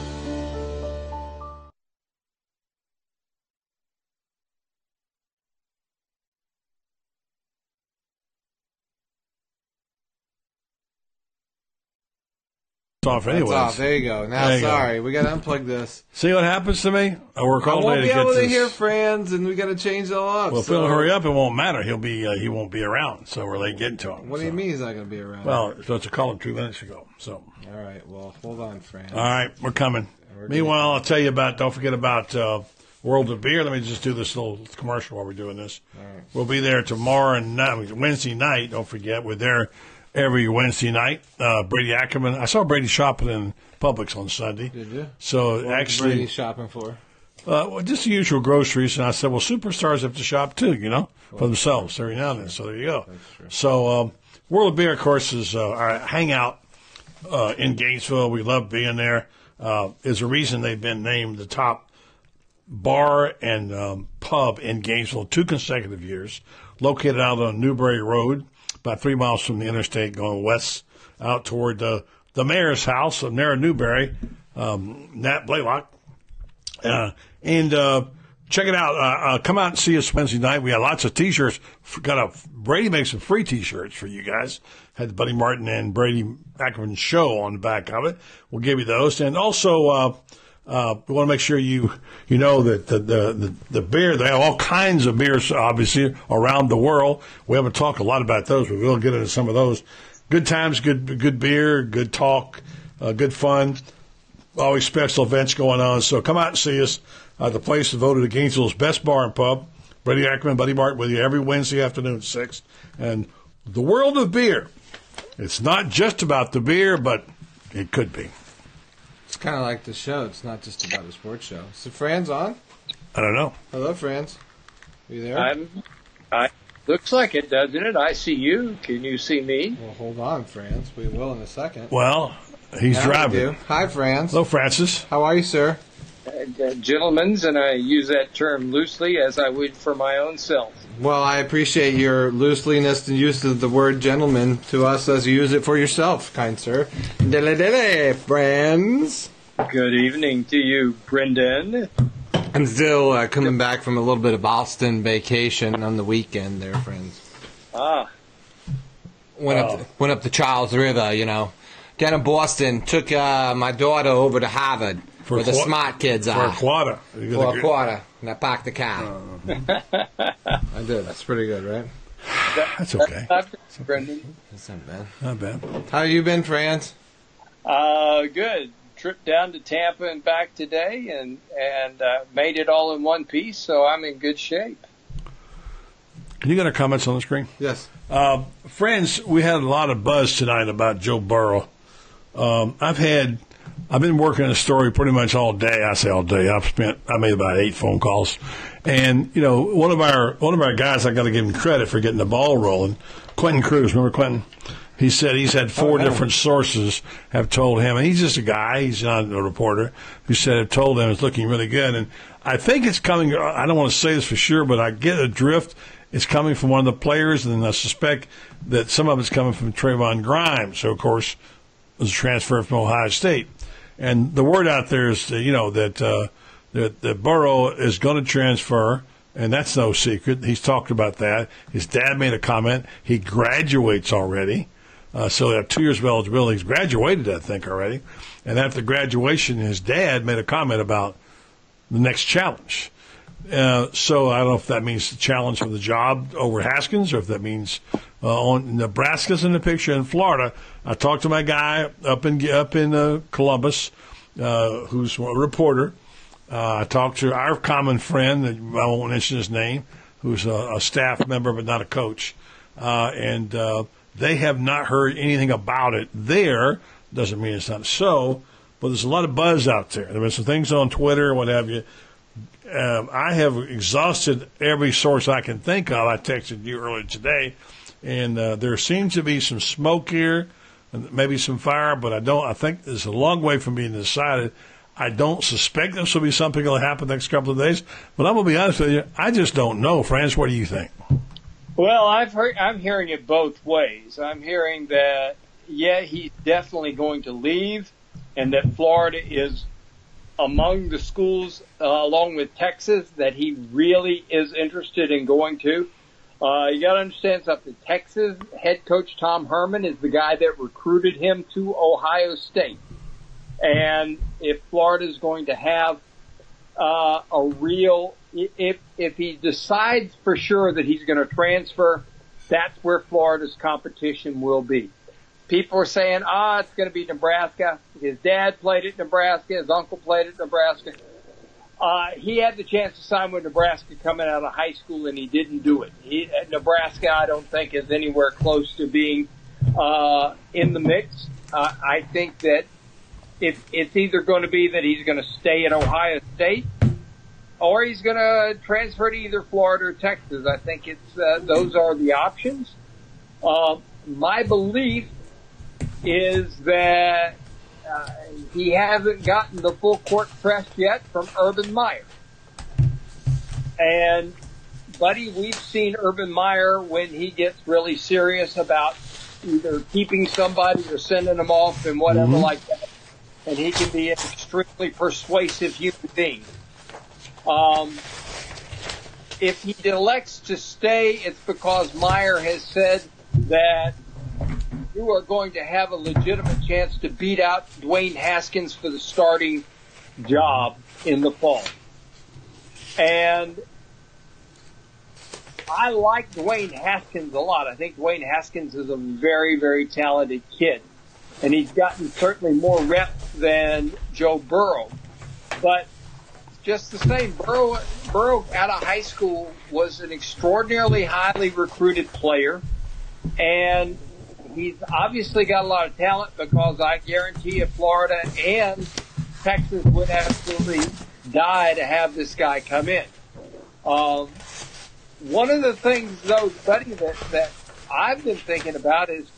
It's off off. There you go. Now, you go. sorry, we got to unplug this. See what happens to me? I work all I won't day be to able to this. hear friends, and we got to change it all up. well, if so- we don't hurry up, it won't matter. He'll be uh, he won't be around, so we're late getting to him. What do you mean he's not going to be around? Well, so it's a call him two minutes ago. So all right. Well, hold on, Fran. all right, we're coming. We're Meanwhile, I'll tell you about. Don't forget about uh, World of Beer. Let me just do this little commercial while we're doing this. right. We'll be there tomorrow and Wednesday night. Don't forget, we're there every Wednesday night. Uh, Brady Ackerman. I saw Brady shopping in Publix on Sunday. Did you? So What actually, Brady shopping for? Uh, well, just the usual groceries, and I said, well, superstars have to shop too, you know, for themselves every now and then. So there you go. So um, World of Beer, of course, is uh, our hangout uh, in Gainesville. We love being there. Uh, is a reason they've been named the top bar and um, pub in Gainesville two consecutive years. Located out on Newberry Road, about three miles from the interstate, going west out toward the the mayor's house of Nara Newberry, um, Nat Blaylock. Uh, and uh, check it out. Uh, uh, come out and see us Wednesday night. We got lots of T-shirts. Got a Brady makes some free T-shirts for you guys. Had the Buddy Martin and Brady Ackerman show on the back of it. We'll give you those. And also, uh, we want to make sure you you know that the, the the the beer they have all kinds of beers obviously around the world. We haven't talked a lot about those, but we'll get into some of those. Good times, good good beer, good talk, uh, good fun always special events going on. So come out and see us. The place is voted Gainesville's best bar and pub. Brady Ackerman, Buddy Martin with you every Wednesday afternoon at 6. And the world of beer. It's not just about the beer, but it could be. It's kind of like the show. It's not just about a sports show. So, Fran's on. I don't know. Hello, Franz. Are you there? I'm. I looks like it, doesn't it? I see you. Can you see me? Well, hold on, Franz. We will in a second. Well, he's Now driving. do. Hi, Franz. Hello, Francis. How are you, sir? Uh, uh, gentlemen's, and I use that term loosely as I would for my own self. Well, I appreciate your looseliness and use of the word gentleman to us as you use it for yourself, kind sir. Dele dele, friends. Good evening to you, Brendan. I'm still uh, coming back from a little bit of Boston vacation on the weekend there, friends. Ah, Went up to, went up the Charles River, you know. Down in Boston, took uh, my daughter over to Harvard For where the smart kids For are. a quarter. You For a get- quarter. And I parked the car. I did. That's pretty good, right? That's okay. not bad, Brendan. That's not bad. Not bad. How you been, friends? Uh, good. Trip down to Tampa and back today, and and uh, made it all in one piece. So I'm in good shape. Can you get our comments on the screen? Yes. Uh, friends, we had a lot of buzz tonight about Joe Burrow. Um, I've had, I've been working on a story pretty much all day. I say all day. I've spent, I made about eight phone calls, and you know, one of our one of our guys, I got to give him credit for getting the ball rolling. Quentin Cruz, remember Quentin? He said he's had four Oh, different sources have told him, and he's just a guy, he's not a reporter, who said have told him it's looking really good. And I think it's coming. I don't want to say this for sure, but I get a drift. It's coming from one of the players, and I suspect that some of it's coming from Trevon Grimes, who of course was a transfer from Ohio State. And the word out there is, you know, that uh, that, that Burrow is going to transfer, and that's no secret. He's talked about that. His dad made a comment. He graduates already. Uh, so they have two years of eligibility. He's graduated, I think, already. And after graduation, his dad made a comment about the next challenge. Uh, so I don't know if that means the challenge for the job over Haskins, or if that means uh, on Nebraska's in the picture in Florida. I talked to my guy up in up in uh, Columbus, uh, who's a reporter. Uh, I talked to our common friend, I won't mention his name, who's a, a staff member but not a coach, uh, and they have not heard anything about it there. Doesn't mean it's not so, but there's a lot of buzz out there. There have been some things on Twitter, what have you um, I have exhausted every source I can think of. I texted you earlier today, and uh, there seems to be some smoke here, and maybe some fire, but I don't. I think it's a long way from being decided. I don't suspect this will be something that will happen the next couple of days, but I'm gonna be honest with you. I just don't know, Franz. What do you think? Well, I've heard. I'm hearing it both ways. I'm hearing that yeah, he's definitely going to leave, and that Florida is among the schools, uh, along with Texas, that he really is interested in going to. Uh, you got to understand something. Texas head coach Tom Herman is the guy that recruited him to Ohio State, and if Florida is going to have uh, a real, if if he decides for sure that he's going to transfer, that's where Florida's competition will be people are saying, ah, oh, it's going to be Nebraska. His dad played at Nebraska. His uncle played at Nebraska. Uh, he had the chance to sign with Nebraska coming out of high school, and he didn't do it. He, Nebraska, I don't think, is anywhere close to being uh, in the mix. Uh, I think that if it's either going to be that he's going to stay at Ohio State, or he's going to transfer to either Florida or Texas. I think it's uh, those are the options. Uh, my belief is that uh, he hasn't gotten the full court press yet from Urban Meyer. And, buddy, we've seen Urban Meyer when he gets really serious about either keeping somebody or sending them off and whatever mm-hmm. like that. And he can be an extremely persuasive human being. Um, if he elects to stay, it's because Meyer has said that you are going to have a legitimate chance to beat out Dwayne Haskins for the starting job in the fall. And I like Dwayne Haskins a lot. I think Dwayne Haskins is a very, very talented kid. And he's gotten certainly more reps than Joe Burrow. But just the same, Burrow, Burrow out of high school was an extraordinarily highly recruited player. And he's obviously got a lot of talent because I guarantee you Florida and Texas would absolutely die to have this guy come in. Um, one of the things, though, buddy, that, that I've been thinking about is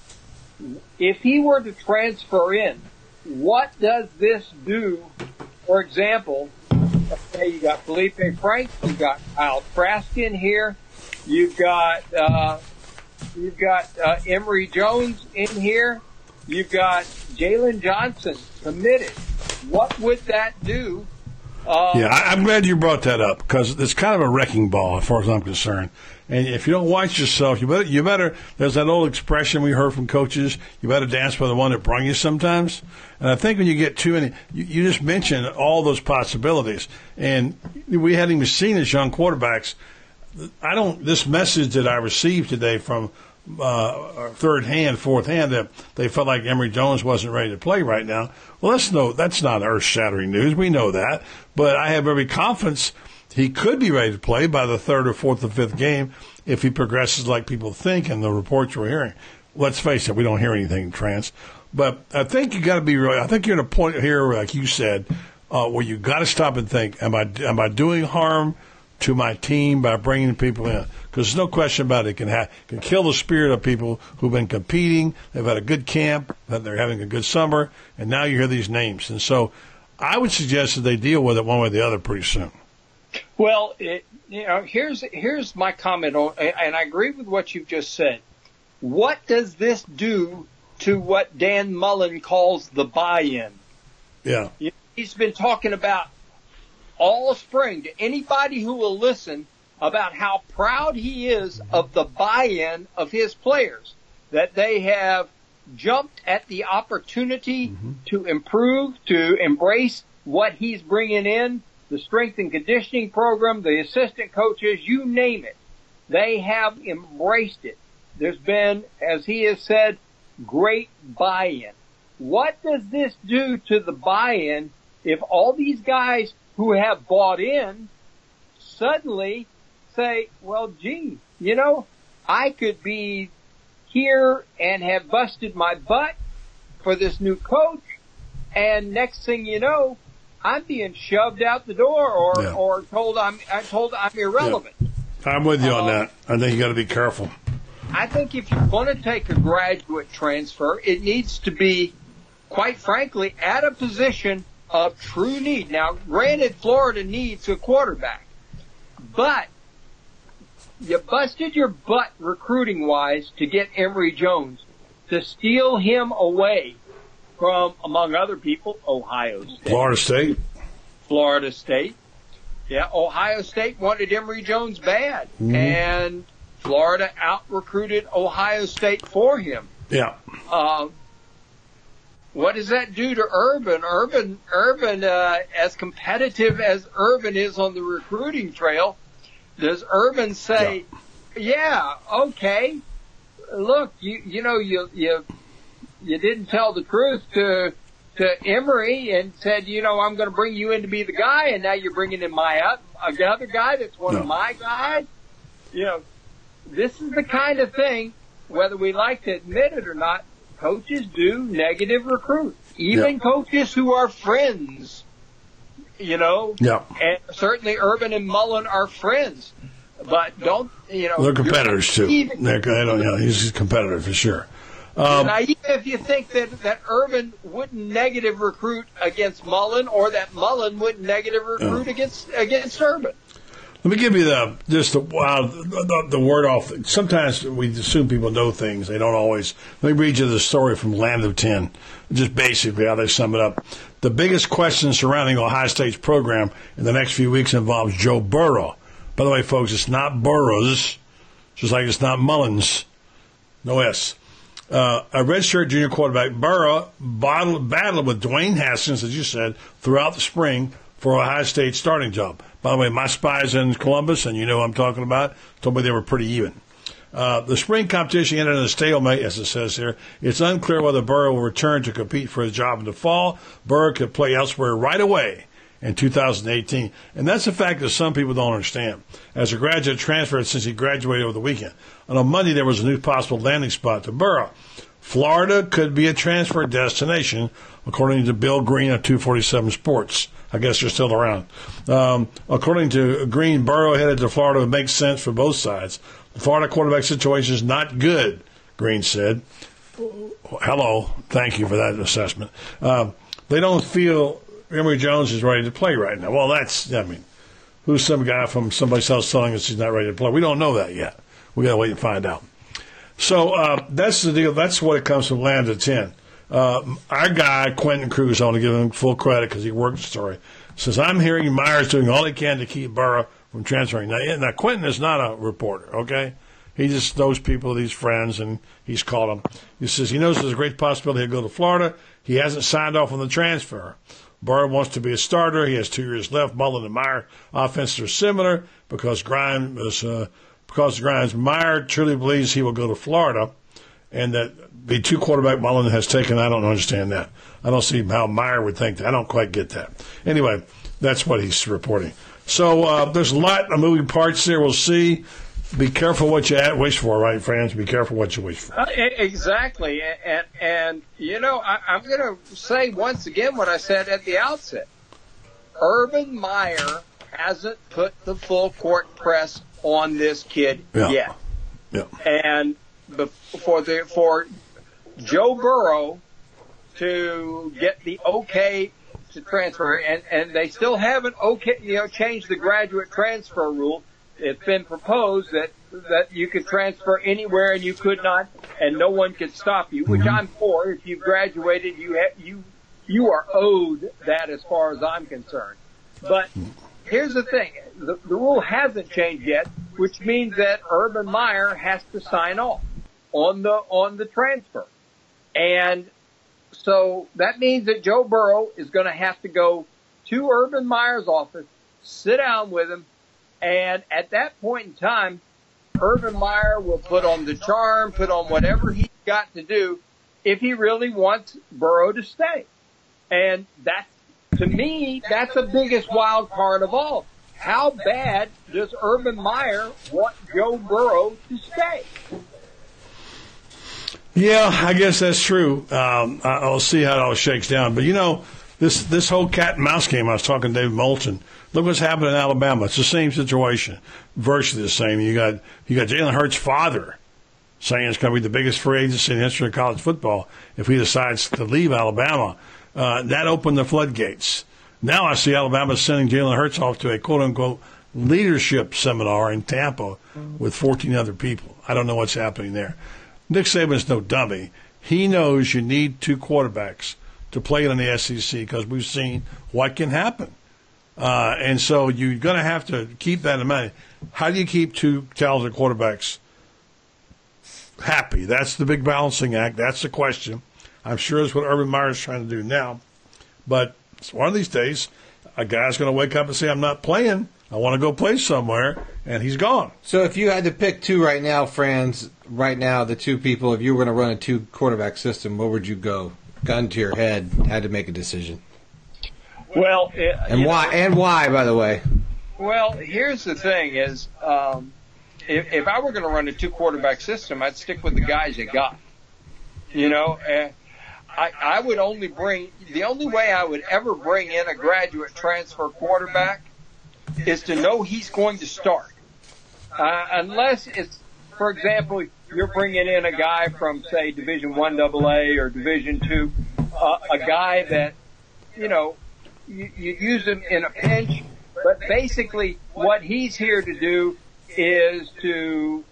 if he were to transfer in, what does this do? For example, okay, you got Felipe Franks, you got Kyle Trask in here, you've got uh, You've got uh, Emory Jones in here. You've got Jalen Johnson committed. What would that do? Uh, yeah, I, am glad you brought that up because it's kind of a wrecking ball as far as I'm concerned. And if you don't watch yourself, you better, you better, there's that old expression we heard from coaches, you better dance by the one that brung you sometimes. And I think when you get too many, you, you just mentioned all those possibilities. And we hadn't even seen as young quarterbacks I don't. This message that I received today from uh, third hand, fourth hand, that they felt like Emory Jones wasn't ready to play right now. Well, that's no, that's not earth shattering news. We know that, but I have every confidence he could be ready to play by the third or fourth or fifth game if he progresses like people think and the reports we're hearing. Let's face it, we don't hear anything trans. But I think you got to be really. I think you're at a point here, like you said, uh, where you got to stop and think: Am I am I doing harm? To my team by bringing people in. Because there's no question about it. It can, ha- can kill the spirit of people who've been competing. They've had a good camp. That they're having a good summer. And now you hear these names. And so I would suggest that they deal with it one way or the other pretty soon. Well, it, you know, here's here's my comment on, and I agree with what you've just said. What does this do to what Dan Mullen calls the buy-in? Yeah, he's been talking about all spring to anybody who will listen about how proud he is of the buy-in of his players, that they have jumped at the opportunity mm-hmm. to improve, to embrace what he's bringing in. the strength and conditioning program, the assistant coaches, you name it. They have embraced it. There's been, as he has said, great buy-in. What does this do to the buy-in if all these guys who have bought in suddenly say, well, gee, you know, I could be here and have busted my butt for this new coach and next thing you know, I'm being shoved out the door or, Yeah. or told I'm, I'm told I'm irrelevant. I'm with you on Uh, that. I think you got to be careful. I think if you're going to take a graduate transfer, it needs to be, quite frankly, at a position of true need. Now, granted, Florida needs a quarterback, but you busted your butt recruiting wise to get Emory Jones to steal him away from, among other people, Ohio State. Florida State. Florida State. Yeah, Ohio State wanted Emory Jones bad, Mhm. and Florida out recruited Ohio State for him. Yeah. Um, what does that do to Urban? Urban, Urban, uh, as competitive as Urban is on the recruiting trail, does Urban say, "Yeah, okay, look, you you know you you you didn't tell the truth to to Emory and said, you know, I'm going to bring you in to be the guy, and now you're bringing in my oth- another guy that's one of my guys. You know, this is the kind of thing, whether we like to admit it or not, coaches do negative recruit. Even Yeah. coaches who are friends, you know, Yeah. and certainly Urban and Mullen are friends, but don't, you know, They're competitors too. you're They're, I don't, know, he's a competitor for sure. Um, naive if you think that, that Urban wouldn't negative recruit against Mullen or that Mullen wouldn't negative recruit against against Urban. Let me give you the just the the, the word off. Sometimes we assume people know things; they don't always. Let me read you the story from Land of Ten, just basically how they sum it up. The biggest question surrounding Ohio State's program in the next few weeks involves Joe Burrow. By the way, folks, it's not Burrows, just like it's not Mullins, no S. Uh, a redshirt junior quarterback, Burrow battled, battled with Dwayne Haskins, as you said, throughout the spring for Ohio State's starting job. By the way, my spies in Columbus, and you know I'm talking about, told me they were pretty even. Uh, the spring competition ended in a stalemate, as it says here. It's unclear whether Burrow will return to compete for his job in the fall. Burrow could play elsewhere right away in 2018. And that's a fact that some people don't understand. As a graduate transfer since he graduated over the weekend. And on Monday, there was a new possible landing spot to Burrow. Florida could be a transfer destination, according to Bill Green of 247 Sports. I guess they're still around. Um, according to Green, Burrow headed to Florida would make sense for both sides. The Florida quarterback situation is not good, Green said. Hello. Thank you for that assessment. Um, they don't feel Emory Jones is ready to play right now. Well, that's, I mean, who's some guy from someplace else telling us he's not ready to play? We don't know that yet. We got to wait and find out. So uh, that's the deal. That's what it comes from land of 10. Uh, our guy, Quentin Cruz, I want to give him full credit because he worked the story, says, I'm hearing Meyer's doing all he can to keep Burrow from transferring. Now, now, Quentin is not a reporter, okay? He just knows people, these friends, and he's called them. He says he knows there's a great possibility he'll go to Florida. He hasn't signed off on the transfer. Burrow wants to be a starter. He has two years left. Mullen and Meyer offenses are similar because Grimes uh, because Grimes Meyer truly believes he will go to Florida, and that the two quarterback Mullen has taken. I don't understand that. I don't see how Meyer would think that. I don't quite get that. Anyway, that's what he's reporting. So uh, there's a lot of moving parts there. We'll see. Be careful what you at- wish for, right, friends? Be careful what you wish for. Uh, exactly, and, and and you know I, I'm going to say once again what I said at the outset. Urban Meyer hasn't put the full court press on this kid Yeah. yet, Yeah. and the, for the for Joe Burrow to get the okay to transfer, and and they still haven't okay you know changed the graduate transfer rule. It's been proposed that that you could transfer anywhere and you could not, and no one could stop you. Which mm-hmm. I'm for. If you've graduated, you ha- you you are owed that as far as I'm concerned. But here's the thing: the, the rule hasn't changed yet, which means that Urban Meyer has to sign off on the on the transfer, and so that means that Joe Burrow is going to have to go to Urban Meyer's office sit down with him, and at that point in time, Urban Meyer will put on the charm, put on whatever he's got to do if he really wants Burrow to stay. And that's, to me, that's the biggest wild card of all. How bad does Urban Meyer want Joe Burrow to stay? Yeah, I guess that's true. Um, I'll see how it all shakes down. But you know, this this whole cat and mouse game. I was talking to David Moulton. Look what's happening in Alabama. It's the same situation, virtually the same. You got you got Jalen Hurts' father saying it's going to be the biggest free agency in the history of college football if he decides to leave Alabama. Uh, that opened the floodgates. Now I see Alabama sending Jalen Hurts off to a quote unquote leadership seminar in Tampa with 14 other people. I don't know what's happening there. Nick Saban's no dummy. He knows you need two quarterbacks to play in the SEC because we've seen what can happen. Uh, and so you're going to have to keep that in mind. How do you keep two talented quarterbacks happy? That's the big balancing act. That's the question. I'm sure it's what Urban Meyer is trying to do now. But one of these days, a guy's going to wake up and say, I'm not playing. I want to go play somewhere. And he's gone. So if you had to pick two right now, Franz, right now, the two people, if you were going to run a two quarterback system, where would you go? Gun to your head, had to make a decision. Well, it, And why? know- And why, by the way? Well, here's the thing: is um, if, if I were going to run a two quarterback system, I'd stick with the guys you got. You know, uh, I I would only bring the only way I would ever bring in a graduate transfer quarterback is to know he's going to start, uh, unless it's, for example, you're bringing in a guy from say Division One AA or Division Two, uh, a guy that you know you, you use him in a pinch, but basically what he's here to do is to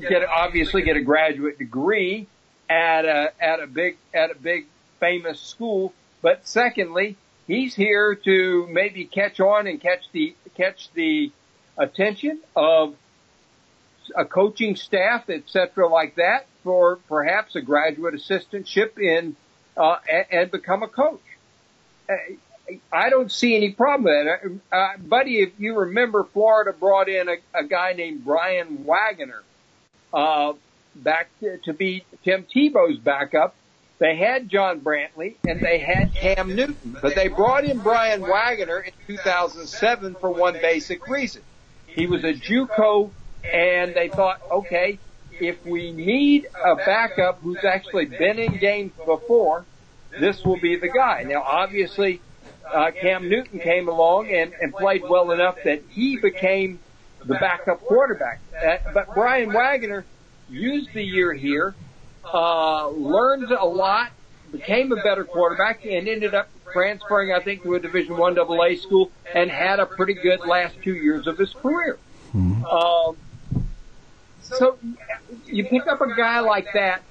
get obviously get a graduate degree at a at a big at a big famous school, but secondly, he's here to maybe catch on and catch the catch the attention of a coaching staff, etc., like that, for perhaps a graduate assistantship in uh, and, and become a coach. I don't see any problem with it. Uh, buddy, if you remember, Florida brought in a, a guy named Brian Wagoner, uh, back to, to be Tim Tebow's backup. They had John Brantley and they had Cam Newton, but they brought in Brian Wagoner in 2007 for one basic reason. He was a JUCO and they thought, okay, if we need a backup who's actually been in games before, this will be the guy. Now, obviously, uh, Cam Newton came along and, and played well enough that he became the backup quarterback. Uh, but Brian Wagoner used the year here, uh, learned a lot, became a better quarterback, and ended up transferring, I think, to a Division One AA school and had a pretty good last two years of his career. Um, so you pick up a guy like that,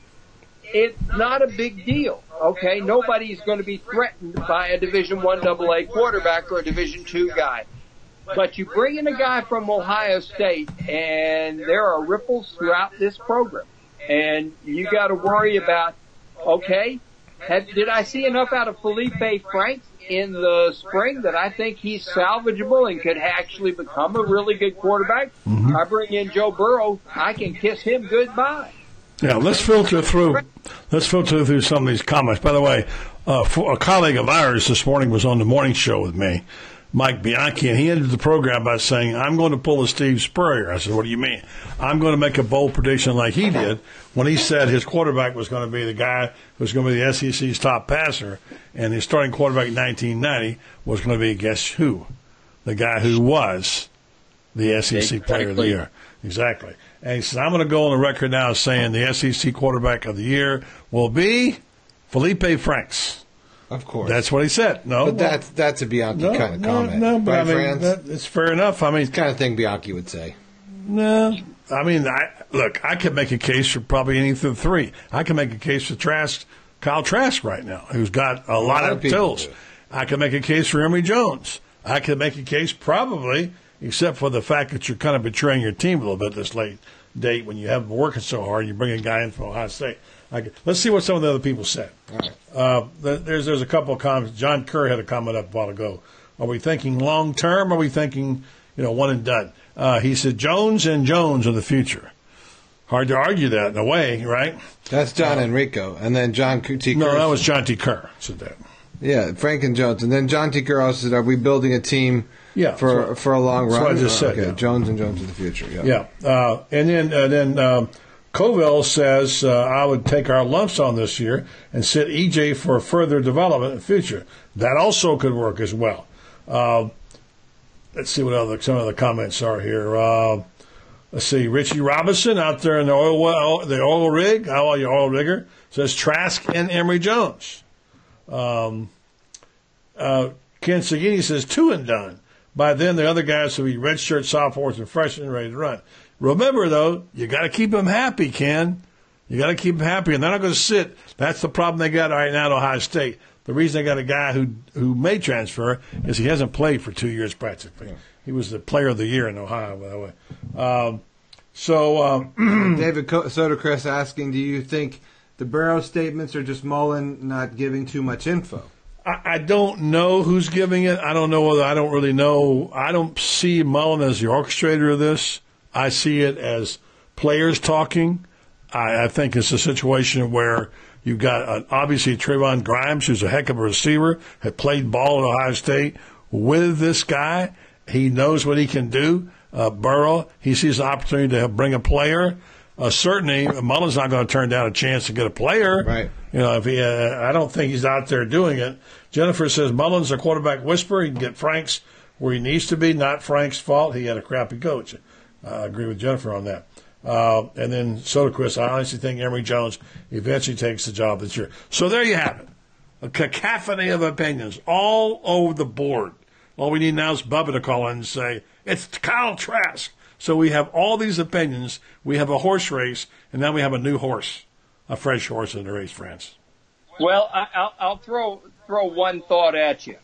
it's not a big deal. Okay, nobody's going to be threatened by a Division One AA quarterback or a Division Two guy. But you bring in a guy from Ohio State, and there are ripples throughout this program, and you got to worry about. Okay, had, did I see enough out of Felipe Frank in the spring that I think he's salvageable and could actually become a really good quarterback? I bring in Joe Burrow, I can kiss him goodbye. Yeah, let's filter through. Let's filter through some of these comments. By the way, uh, for a colleague of ours this morning was on the morning show with me, Mike Bianchi, and he ended the program by saying, "I'm going to pull a Steve Spurrier." I said, "What do you mean?" I'm going to make a bold prediction like he did when he said his quarterback was going to be the guy who's going to be the SEC's top passer, and his starting quarterback in 1990 was going to be guess who, the guy who was the SEC Player of the Year. Exactly. And he says, I'm going to go on the record now saying the SEC quarterback of the year will be Felipe Franks. Of course. That's what he said. No, But that's that's a Bianchi no, kind of no, comment. no, but right, I mean, Franz? that, it's fair enough. I mean, It's the kind of thing Bianchi would say. no, I mean, I, look, I could make a case for probably any of the three. I can make a case for Trask, Kyle Trask right now, who's got a, lot, lot of of tills. do. I can make a case for Emory Jones. I could make a case probably, except for the fact that you're kind of betraying your team a little bit this late date when you haven't been working so hard. You bring a guy in from Ohio State. I let's see what some of the other people said. Uh, there's there's a couple of comments. John Kerr had a comment up a while ago. Are we thinking long term? Are we thinking, you know, one and done? Uh, he said Jones and Jones are the future. Hard to argue that in a way, right? That's John Enrico, and then John T. No, Kerr that was John T. Kerr said that. Yeah, Frank and Jones, and then John T. Kerr also said, "Are we building a team Yeah, for what- for a long run?" what I just said, Okay, yeah. Jones and Jones in the future. Yeah. Yeah, uh, and then uh, then um, Covell says uh, I would take our lumps on this year and sit EJ for further development in the future. That also could work as well. Uh, let's see what other some of the comments are here. Uh, let's see, Richie Robinson out there in the oil well, the oil rig. How are you, oil rigger? Says Trask and Emory Jones. Um, uh, Ken Sagini says two and done. By then, the other guys will be redshirt sophomores and freshmen ready to run. Remember, though, you got to keep them happy, Ken. You got to keep them happy, and they're not going to sit. That's the problem they got right now at Ohio State. The reason they got a guy who who may transfer is he hasn't played for two years practically. He was the player of the year in Ohio, by the way. Um, so um, David Sodercrest asking, "Do you think the Burrow statements are just Mullen not giving too much info?" I, I don't know who's giving it. I don't know whether I don't really know. I don't see Mullen as the orchestrator of this. I see it as players talking. I, I think it's a situation where you've got uh, obviously Trevon Grimes, who's a heck of a receiver, had played ball at Ohio State with this guy. He knows what he can do. Uh, Burrow, he sees an opportunity to bring a player. Uh, certainly, Mullen's not going to turn down a chance to get a player. Right. You know, if he, uh, I don't think he's out there doing it. Jennifer says Mullen's a quarterback whisperer. He can get Franks where he needs to be. Not Frank's fault. He had a crappy coach. I agree with Jennifer on that. Uh, and then Soderquist, I honestly think Emory Jones eventually takes the job this year. So there you have it. A cacophony of opinions all over the board. All we need now is Bubba to call in and say, it's Kyle Trask. So we have all these opinions. We have a horse race, and now we have a new horse, a fresh horse in the race, Franz. Well, I'll, I'll throw throw one thought at you,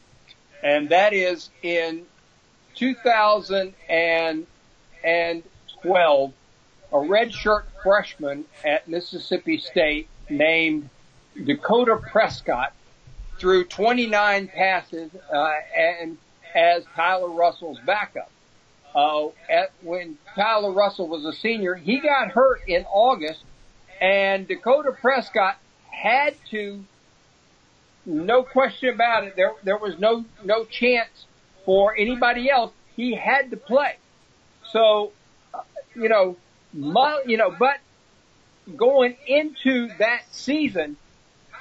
and that is in 2012, a redshirt freshman at Mississippi State named Dakota Prescott threw 29 passes uh, and as Tyler Russell's backup. Uh, at, when Tyler Russell was a senior, he got hurt in August, and Dakota Prescott had to no question about it. There, there was no, no chance for anybody else. He had to play. So, you know, Mu- you know, but going into that season,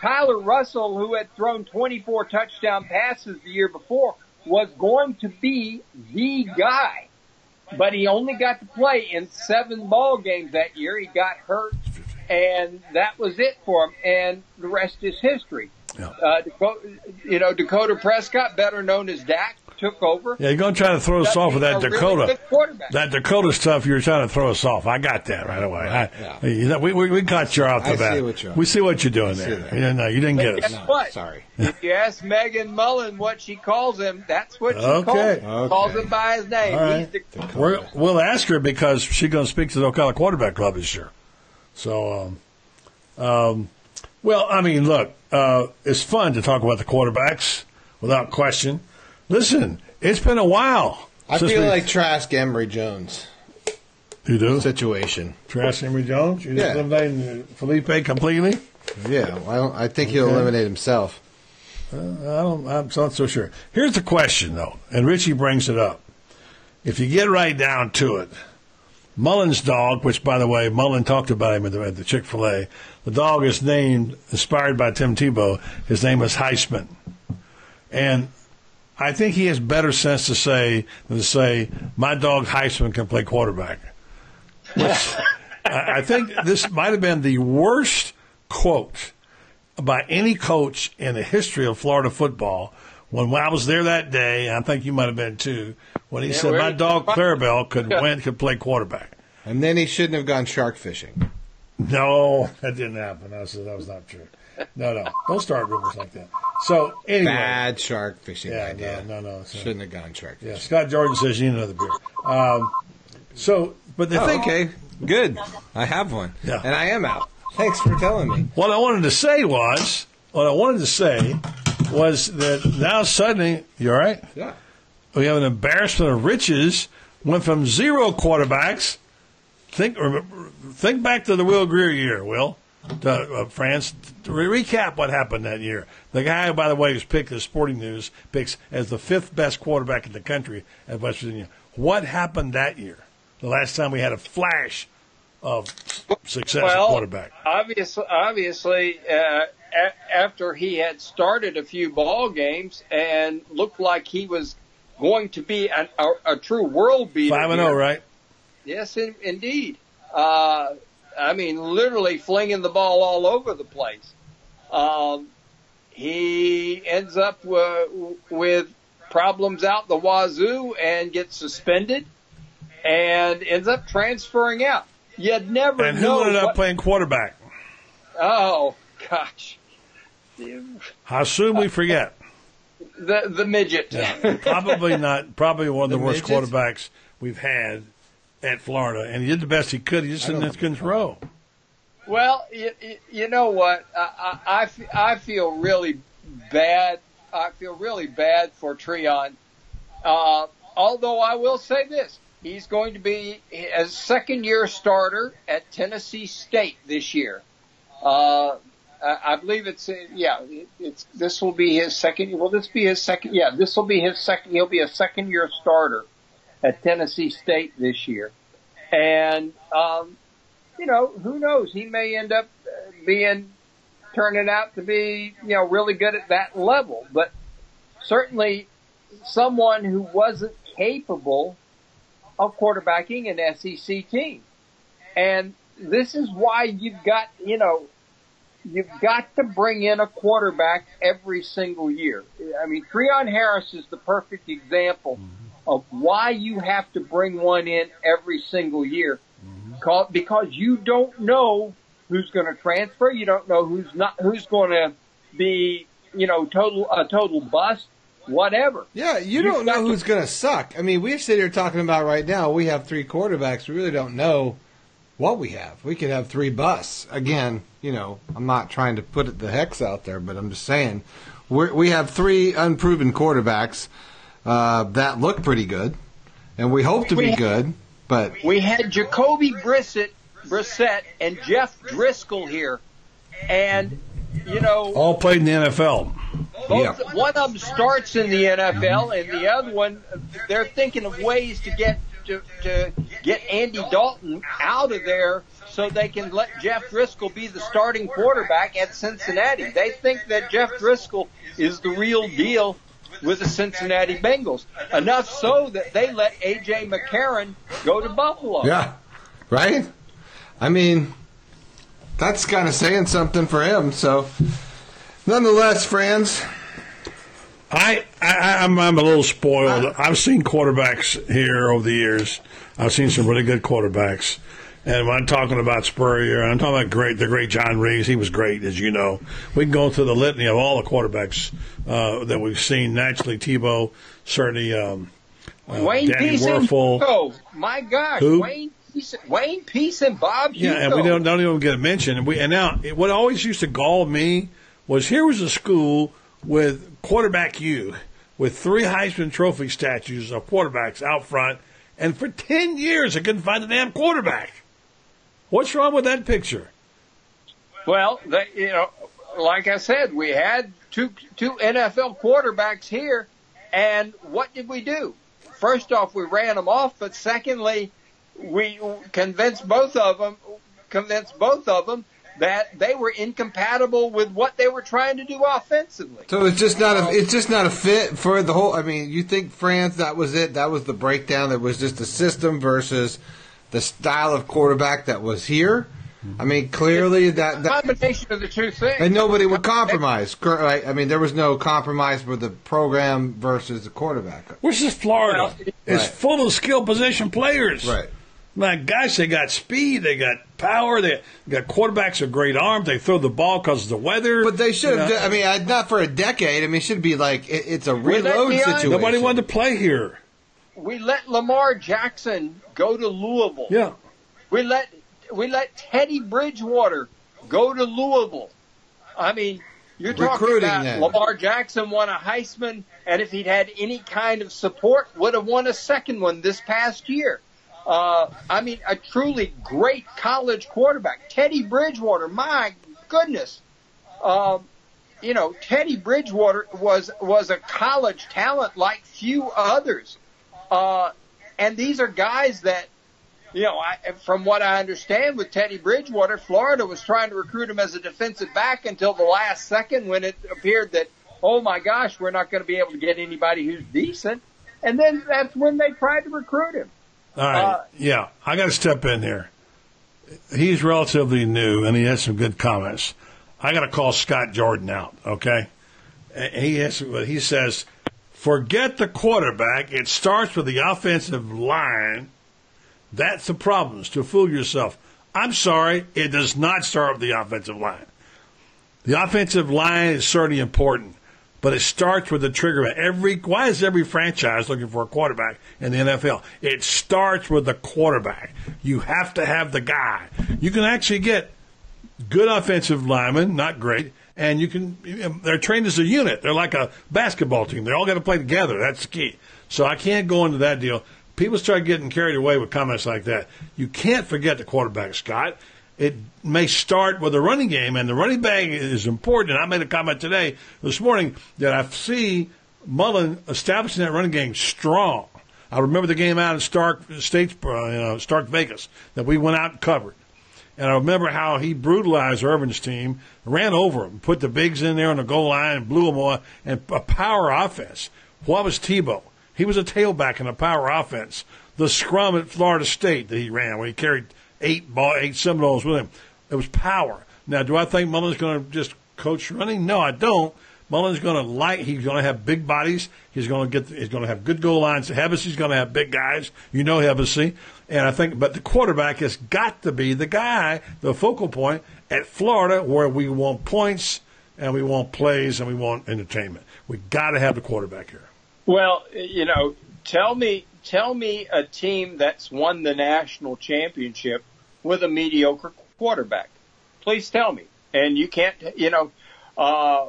Tyler Russell, who had thrown 24 touchdown passes the year before, was going to be the guy. But he only got to play in seven ball games that year. He got hurt, and that was it for him. And the rest is history. Uh, you know, Dakota Prescott, better known as Dak, took over. Yeah, you're going to try to throw us off with that A really Dakota. good quarterback. That Dakota stuff, you're trying to throw us off. I got that right away. I, you know, we, we, we caught you off the I bat. see what you're- we see what you're doing there. that. Yeah, no, you didn't But get guess us. what? Sorry. If you ask Megan Mullen what she calls him, that's what she Okay. calls him. Okay. Calls him by his name. All He's right. the We're, we'll ask her because she's going to speak to the Ocala Quarterback Club this year. So, um, um, well, I mean, look, uh, it's fun to talk about the quarterbacks without question. Listen, it's been a while. I feel we- like Trask Emory Jones you do situation. Trash Emory Jones. You Yeah. eliminating Feleipe completely. Yeah, well, I, think he'll eliminate himself. Uh, I don't. I'm not so sure. Here's the question, though, and Richie brings it up. If you get right down to it, Mullen's dog, which by the way, Mullen talked about him at the, at the Chick Fil A. The dog is named, inspired by Tim Tebow. His name is Heisman, and I think he has better sense to say than to say my dog Heisman can play quarterback. Which I I think this might have been the worst quote by any coach in the history of Florida football. When I was there that day, and I think you might have been too, when he Yeah, said my dog Clarabelle could win, could play quarterback. And then he shouldn't have gone shark fishing. No, that didn't happen. I said that was not true. No, no, don't start rumors like that. So anyway, Bad shark fishing Yeah, idea. no, no, no. so- Shouldn't have gone shark fishing. Yeah, Scott Jordan says you need another beer. Um, so, but the Oh, thing, okay, good. I have one. Yeah. And I am out. Thanks for telling me. What I wanted to say was, what I wanted to say was that now suddenly, you all right? Yeah. We have an embarrassment of riches. Went from zero quarterbacks. Think think back to the Will Grier year, Will. To, uh, Franz, to re- recap what happened that year. The guy, by the way, who's picked as Sporting News picks as the fifth best quarterback in the country at West Virginia. What happened that year? The last time we had a flash of success well, at quarterback. Obviously, obviously, uh, a- after he had started a few ball games and looked like he was going to be an, a, a true world beater. Five and zero, right? Yes, in, indeed. Uh, I mean, literally flinging the ball all over the place. Um, he ends up w- with problems out the wazoo and gets suspended and ends up transferring out. You'd never And know. And who ended up what- playing quarterback? oh gosh, How soon we forget? the the midget. probably not. Probably one of the, The worst quarterbacks we've had at Florida, and he did the best he could. He just didn't couldn't throw. Well, you, you, you know what? I, I, I feel really bad. I feel really bad for Treon. Uh, although I will say this, he's going to be a second year starter at Tennessee State this year. Uh, I I believe it's uh, yeah. it- It's this will be his second. Will this be his second? Yeah, this will be his second. He'll be a second year starter at Tennessee State this year, and um, you know who knows? He may end up uh, being turning out to be you know really good at that level, but certainly someone who wasn't capable of quarterbacking an SEC team, and this is why you've got you know you've got to bring in a quarterback every single year. I mean, Treon Harris is the perfect example of why you have to bring one in every single year. Mm-hmm. Ca- Because you don't know who's going to transfer. You don't know who's not, who's going to be, you know, total, a total bust, whatever. Yeah, you You've don't know who's going to suck. I mean, we're sitting here talking about right now. We have three quarterbacks. We really don't know what we have. We could have three busts. Again, you know, I'm not trying to put it the hex out there, but I'm just saying we're, we have three unproven quarterbacks uh, that look pretty good, and we hope to be We- good. But We had Jacoby Brissett, Brissett and Jeff Driskel here, and you know, All played in the NFL. Both, One of them starts in the NFL, and the other one, they're thinking of ways to get to, to get Andy Dalton out of there so they can let Jeff Driskel be the starting quarterback at Cincinnati. They think that Jeff Driskel is the real deal with the Cincinnati Bengals. Enough so that they let AJ McCarron go to Buffalo. yeah, right. I mean, that's kind of saying something for him. So, nonetheless, friends. I, I I'm, I'm a little spoiled. I've seen quarterbacks here over the years. I've seen some really good quarterbacks. And when I'm talking about Spurrier, I'm talking about great, the great John Reaves. He was great, as you know. We can go through the litany of all the quarterbacks uh, that we've seen. Naturally, Tebow, certainly um, uh, Wayne Danny Peace and Wuerffel. Oh my gosh, Who? Wayne Peace, Wayne Peace and Bob Yeah, and we don't, don't even get a mention. And, we, and now, it- what always used to gall me was here was a school with quarterback U, with three Heisman Trophy statues of quarterbacks out front, and for 10 years I couldn't find a damn quarterback. What's wrong with that picture? Well, the, you know, like I said, we had two two NFL quarterbacks here, and what did we do? First off, we ran them off, but secondly, we convinced both of them convinced both of them that they were incompatible with what they were trying to do offensively. So it's just not a it's just not a fit for the whole. I mean, you think Franz that was it? That was the breakdown. That was just the system versus the style of quarterback that was here. I mean, clearly that, that Combination of the two things. and nobody would compromise. Right? I mean, there was no compromise with the program versus the quarterback. Which is Florida. it's Right. full of skill position players. Right. My gosh, they got speed, they got power, they got quarterbacks with great arms. They throw the ball because of the weather. But they should have. You know? I mean, not for a decade. I mean, it should be like it, it's a reload situation. Nobody wanted to play here. We let Lamar Jackson go to Louisville. Yeah. We let we let Teddy Bridgewater go to Louisville. I mean, You're talking Recruiting about. Lamar Jackson won a Heisman, and if he'd had any kind of support, would have won a second one this past year. Uh, I mean, a truly great college quarterback, Teddy Bridgewater. My goodness, um, you know, Teddy Bridgewater was was a college talent like few others, uh, and these are guys that you know, I, from what I understand with Teddy Bridgewater, Florida was trying to recruit him as a defensive back until the last second when it appeared that, oh my gosh, we're not going to be able to get anybody who's decent. And then that's when they tried to recruit him. All right. Uh, yeah, I got to step in here. He's relatively new, and he has some good comments. I got to call Scott Jordan out. Okay, he has. He says, "Forget the quarterback. It starts with the offensive line. That's the problems. To fool yourself. I'm sorry, it does not start with the offensive line. The offensive line is certainly important, but it starts with the trigger. Every why is every franchise looking for a quarterback in the NFL? It starts with the quarterback. You have to have the guy. You can actually get good offensive linemen, not great, and you can. They're trained as a unit. They're like a basketball team. They all got to play together. That's key. So I can't go into that deal. People start getting carried away with comments like that. You can't forget the quarterback, Scott. It may start with the running game, and the running back is important. And I made a comment today, this morning, that I see Mullen establishing that running game strong. I remember the game out in Stark States, uh, Stark Vegas that we went out and covered. And I remember how he brutalized Urban's team, ran over him, put the bigs in there on the goal line, and blew them away, and a power offense. What was Tebow? He was a tailback in a power offense. The scrum at Florida State that he ran, when he carried eight ball, eight Seminoles with him, it was power. Now, do I think Mullen's going to just coach running? No, I don't. Mullen's going to like. He's going to have big bodies. He's going to get. He's going to have good goal lines. Hevesy's going to have big guys. You know Hebbesy, and I think. But the quarterback has got to be the guy, the focal point at Florida, where we want points and we want plays and we want entertainment. We got to have the quarterback here. Well, you know, tell me, tell me a team that's won the national championship with a mediocre quarterback. Please tell me. And you can't, you know, uh,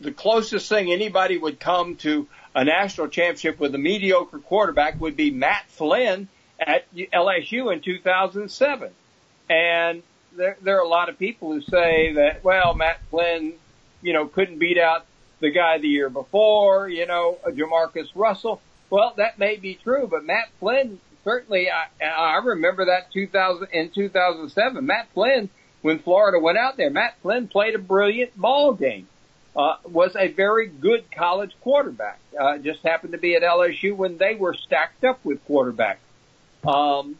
the closest thing anybody would come to a national championship with a mediocre quarterback would be Matt Flynn at LSU in 2007. And there, there are a lot of people who say that, well, Matt Flynn, you know, couldn't beat out the guy the year before, you know, Jamarcus Russell. Well, that may be true, but Matt Flynn certainly, I, I remember that 2000 in 2007. Matt Flynn, when Florida went out there, Matt Flynn played a brilliant ball game. Uh, was a very good college quarterback. Uh, just happened to be at LSU when they were stacked up with quarterbacks. Um,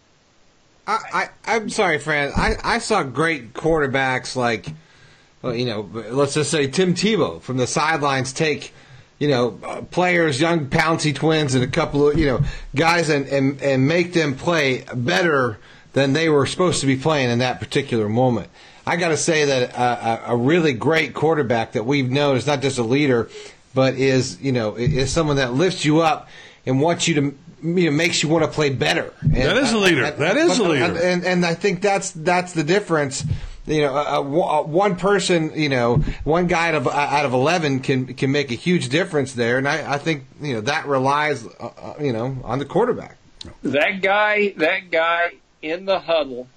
I, I I'm sorry, Fran. I, I saw great quarterbacks like, well, you know, let's just say Tim Tebow from the sidelines take, you know, uh, players, young Pouncey twins, and a couple of you know guys, and and and make them play better than they were supposed to be playing in that particular moment. I got to say that a, a really great quarterback that we've known is not just a leader, but is you know is someone that lifts you up and wants you to you know makes you want to play better. And That is a leader. I- I- That is a leader. And and I think that's that's the difference. You know, one person, you know, one guy out of out of eleven can can make a huge difference there, and I, I think you know that relies, uh, uh, you know, on the quarterback. that guy, that guy in the huddle,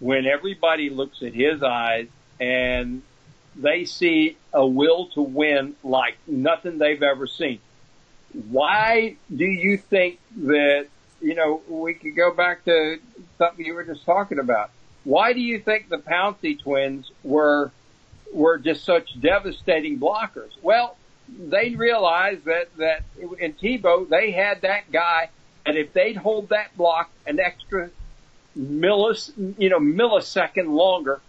when everybody looks at his eyes and they see a will to win like nothing they've ever seen. Why do you think that, you know, we could go back to something you were just talking about. Why do you think the Pouncey twins were, were just such devastating blockers? Well, they realized that, that in Tebow, they had that guy, and if they'd hold that block an extra millis, you know, millisecond longer,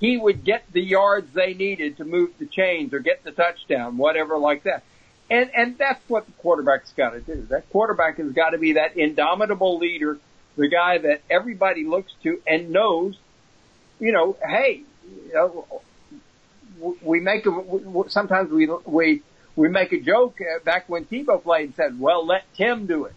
he would get the yards they needed to move the chains or get the touchdown, whatever like that. And, and that's what the quarterback's got to do. That quarterback has got to be that indomitable leader, the guy that everybody looks to and knows, you know, hey, you know, we make a, sometimes we, we, we make a joke uh, back when Tebow played and said, well, let Tim do it.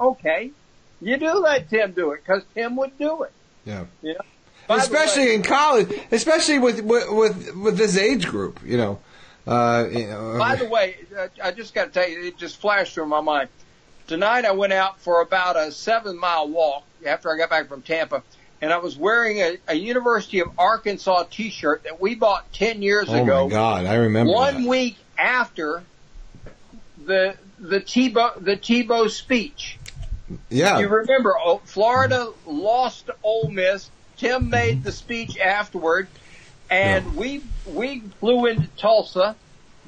Okay. You do let Tim do it because Tim would do it. Yeah. You know? Especially in college, especially with, with with with this age group, you know. Uh, you know, By the way, uh, I just got to tell you, it just flashed through my mind. Tonight I went out for about a seven mile walk after I got back from Tampa, and I was wearing a, a University of Arkansas T-shirt that we bought ten years oh ago. Oh my God, I remember One that. week after the the Tebow the Tebow speech. Yeah. You remember, oh, Florida lost Ole Miss. Tim made mm-hmm. the speech afterward, and we we flew into Tulsa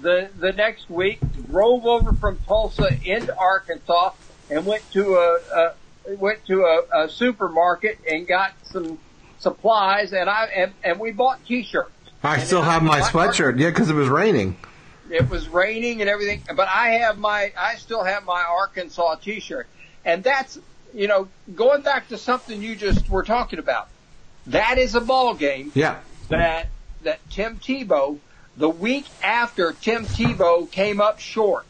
the the next week. Drove over from Tulsa into Arkansas and went to a, a went to a, a supermarket and got some supplies, and I and, and we bought T-shirts. I still have my sweatshirt. Yeah, because it was raining. It was raining and everything, but I have my, I still have my Arkansas T-shirt, and that's, you know, going back to something you just were talking about. That is a ball game Yeah. that that Tim Tebow, the week after Tim Tebow came up short,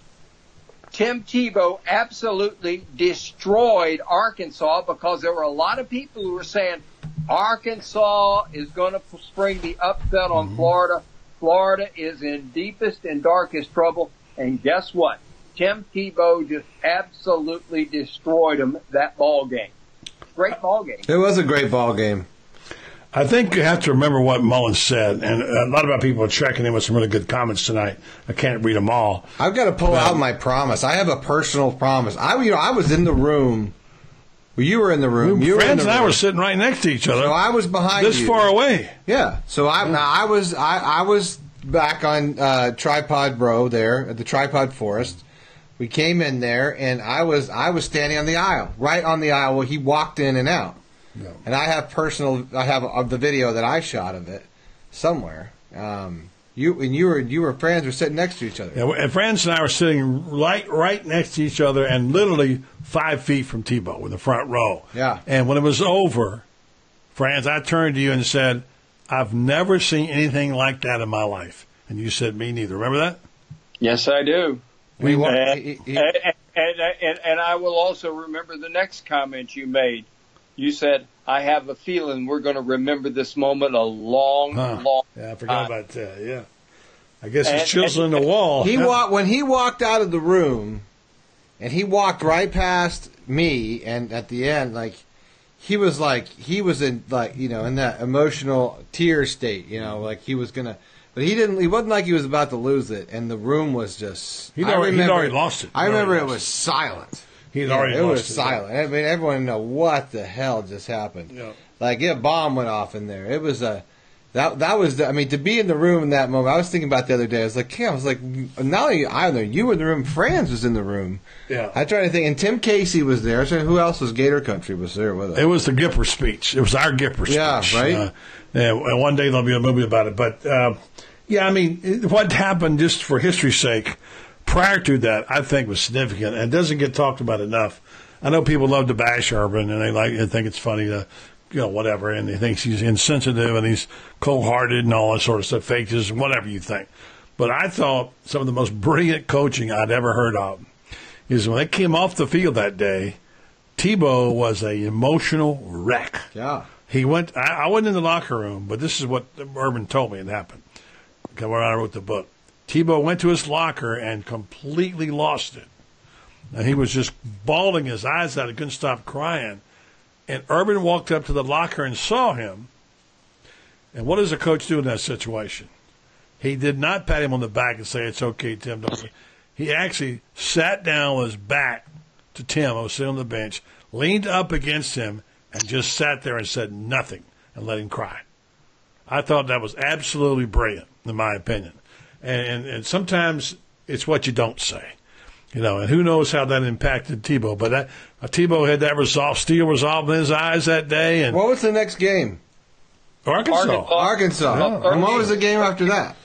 Tim Tebow absolutely destroyed Arkansas because there were a lot of people who were saying Arkansas is going to spring the upset on mm-hmm. Florida. Florida is in deepest and darkest trouble. And guess what? Tim Tebow just absolutely destroyed them that ball game. Great ball game. It was a great ball game. I think you have to remember what Mullins said, and a lot of our people are checking in with some really good comments tonight. I can't read them all. I've got to pull out my promise. I have a personal promise. I, you know, I was in the room. You were in the room. You were Franz and I room. were sitting right next to each other. So I was behind this you. far away. Yeah. So I now I was I, I was back on uh, Tripod Row there at the Tripod Forest. We came in there and I was I was standing on the aisle, right on the aisle where he walked in and out. And I have personal I have of the video that I shot of it somewhere. Um, you and you were you were Franz were sitting next to each other. Yeah, and Franz and I were sitting right right next to each other and literally five feet from Tebow in the front row. Yeah. And when it was over, Franz, I turned to you and said, I've never seen anything like that in my life. And you said, Me neither. Remember that? Yes, I do. We wa- and, he- he- and, and, and, and I will also remember the next comment you made. You said, I have a feeling we're going to remember this moment a long, Huh. long Yeah, I forgot time. about that. Yeah. I guess And- it's chiseling the wall. He Yeah. walked when he walked out of the room, and he walked right past me. And at the end, like he was like he was in like you know in that emotional tear state. You know, like he was gonna. But he didn't. He wasn't like he was about to lose it, and the room was just. He'd I already- he'd already lost it. I He'd remember it lost was silent. He'd Yeah, already it lost was it, silent. I mean, everyone know what the hell just happened. Yeah. Like a bomb went off in there. It was a that that was the, I mean to be in the room in that moment. I was thinking about the other day. I was like, yeah, I was like, not only I know you were in the room, Franz was in the room. Yeah. I tried to think, and Tim Casey was there. So who else was Gator Country was there with us? It was the Gipper speech. It was our Gipper speech. Yeah, right? Uh, and one day there'll be a movie about it. But uh, yeah, I mean, what happened just for history's sake prior to that, I think was significant and doesn't get talked about enough. I know people love to bash Urban and they like they think it's funny to, you know, whatever, and they think he's insensitive and he's cold-hearted and all that sort of stuff, fakes whatever you think. But I thought some of the most brilliant coaching I'd ever heard of is when they came off the field that day. Tebow was a emotional wreck. Yeah. He went. I, I wasn't in the locker room, but this is what Urban told me it happened. When I wrote the book, Tebow went to his locker and completely lost it. And he was just bawling his eyes out. He couldn't stop crying. And Urban walked up to the locker and saw him. And what does a coach do in that situation? He did not pat him on the back and say, "It's okay, Tim." Don't. He actually sat down with his back to Tim, who was sitting on the bench, leaned up against him, and just sat there and said nothing and let him cry. I thought that was absolutely brilliant, in my opinion. And, and, and sometimes it's what you don't say, you know. And who knows how that impacted Tebow? But that, uh, Tebow had that resolve, steel resolve in his eyes that day. And What was the next game? Arkansas. Arkansas. Arkansas. Yeah. And what was the game after that?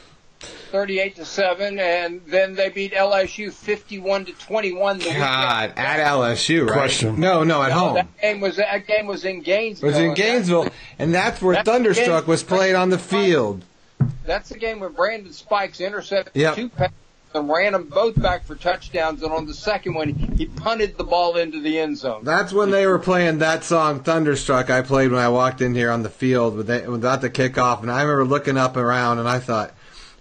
38 to 7, and then they beat LSU 51 to 21. The God, at LSU, right? Question. No, no, at home. That game was that game was in It Gainesville. was in and Gainesville, and that's where That's Thunderstruck was played on the field. That's the game where Brandon Spikes intercepted Yep. two passes and ran them both back for touchdowns. And on the second one, he punted the ball into the end zone. That's when they were playing that song "Thunderstruck." I played when I walked in here on the field without the kickoff, and I remember looking up around and I thought,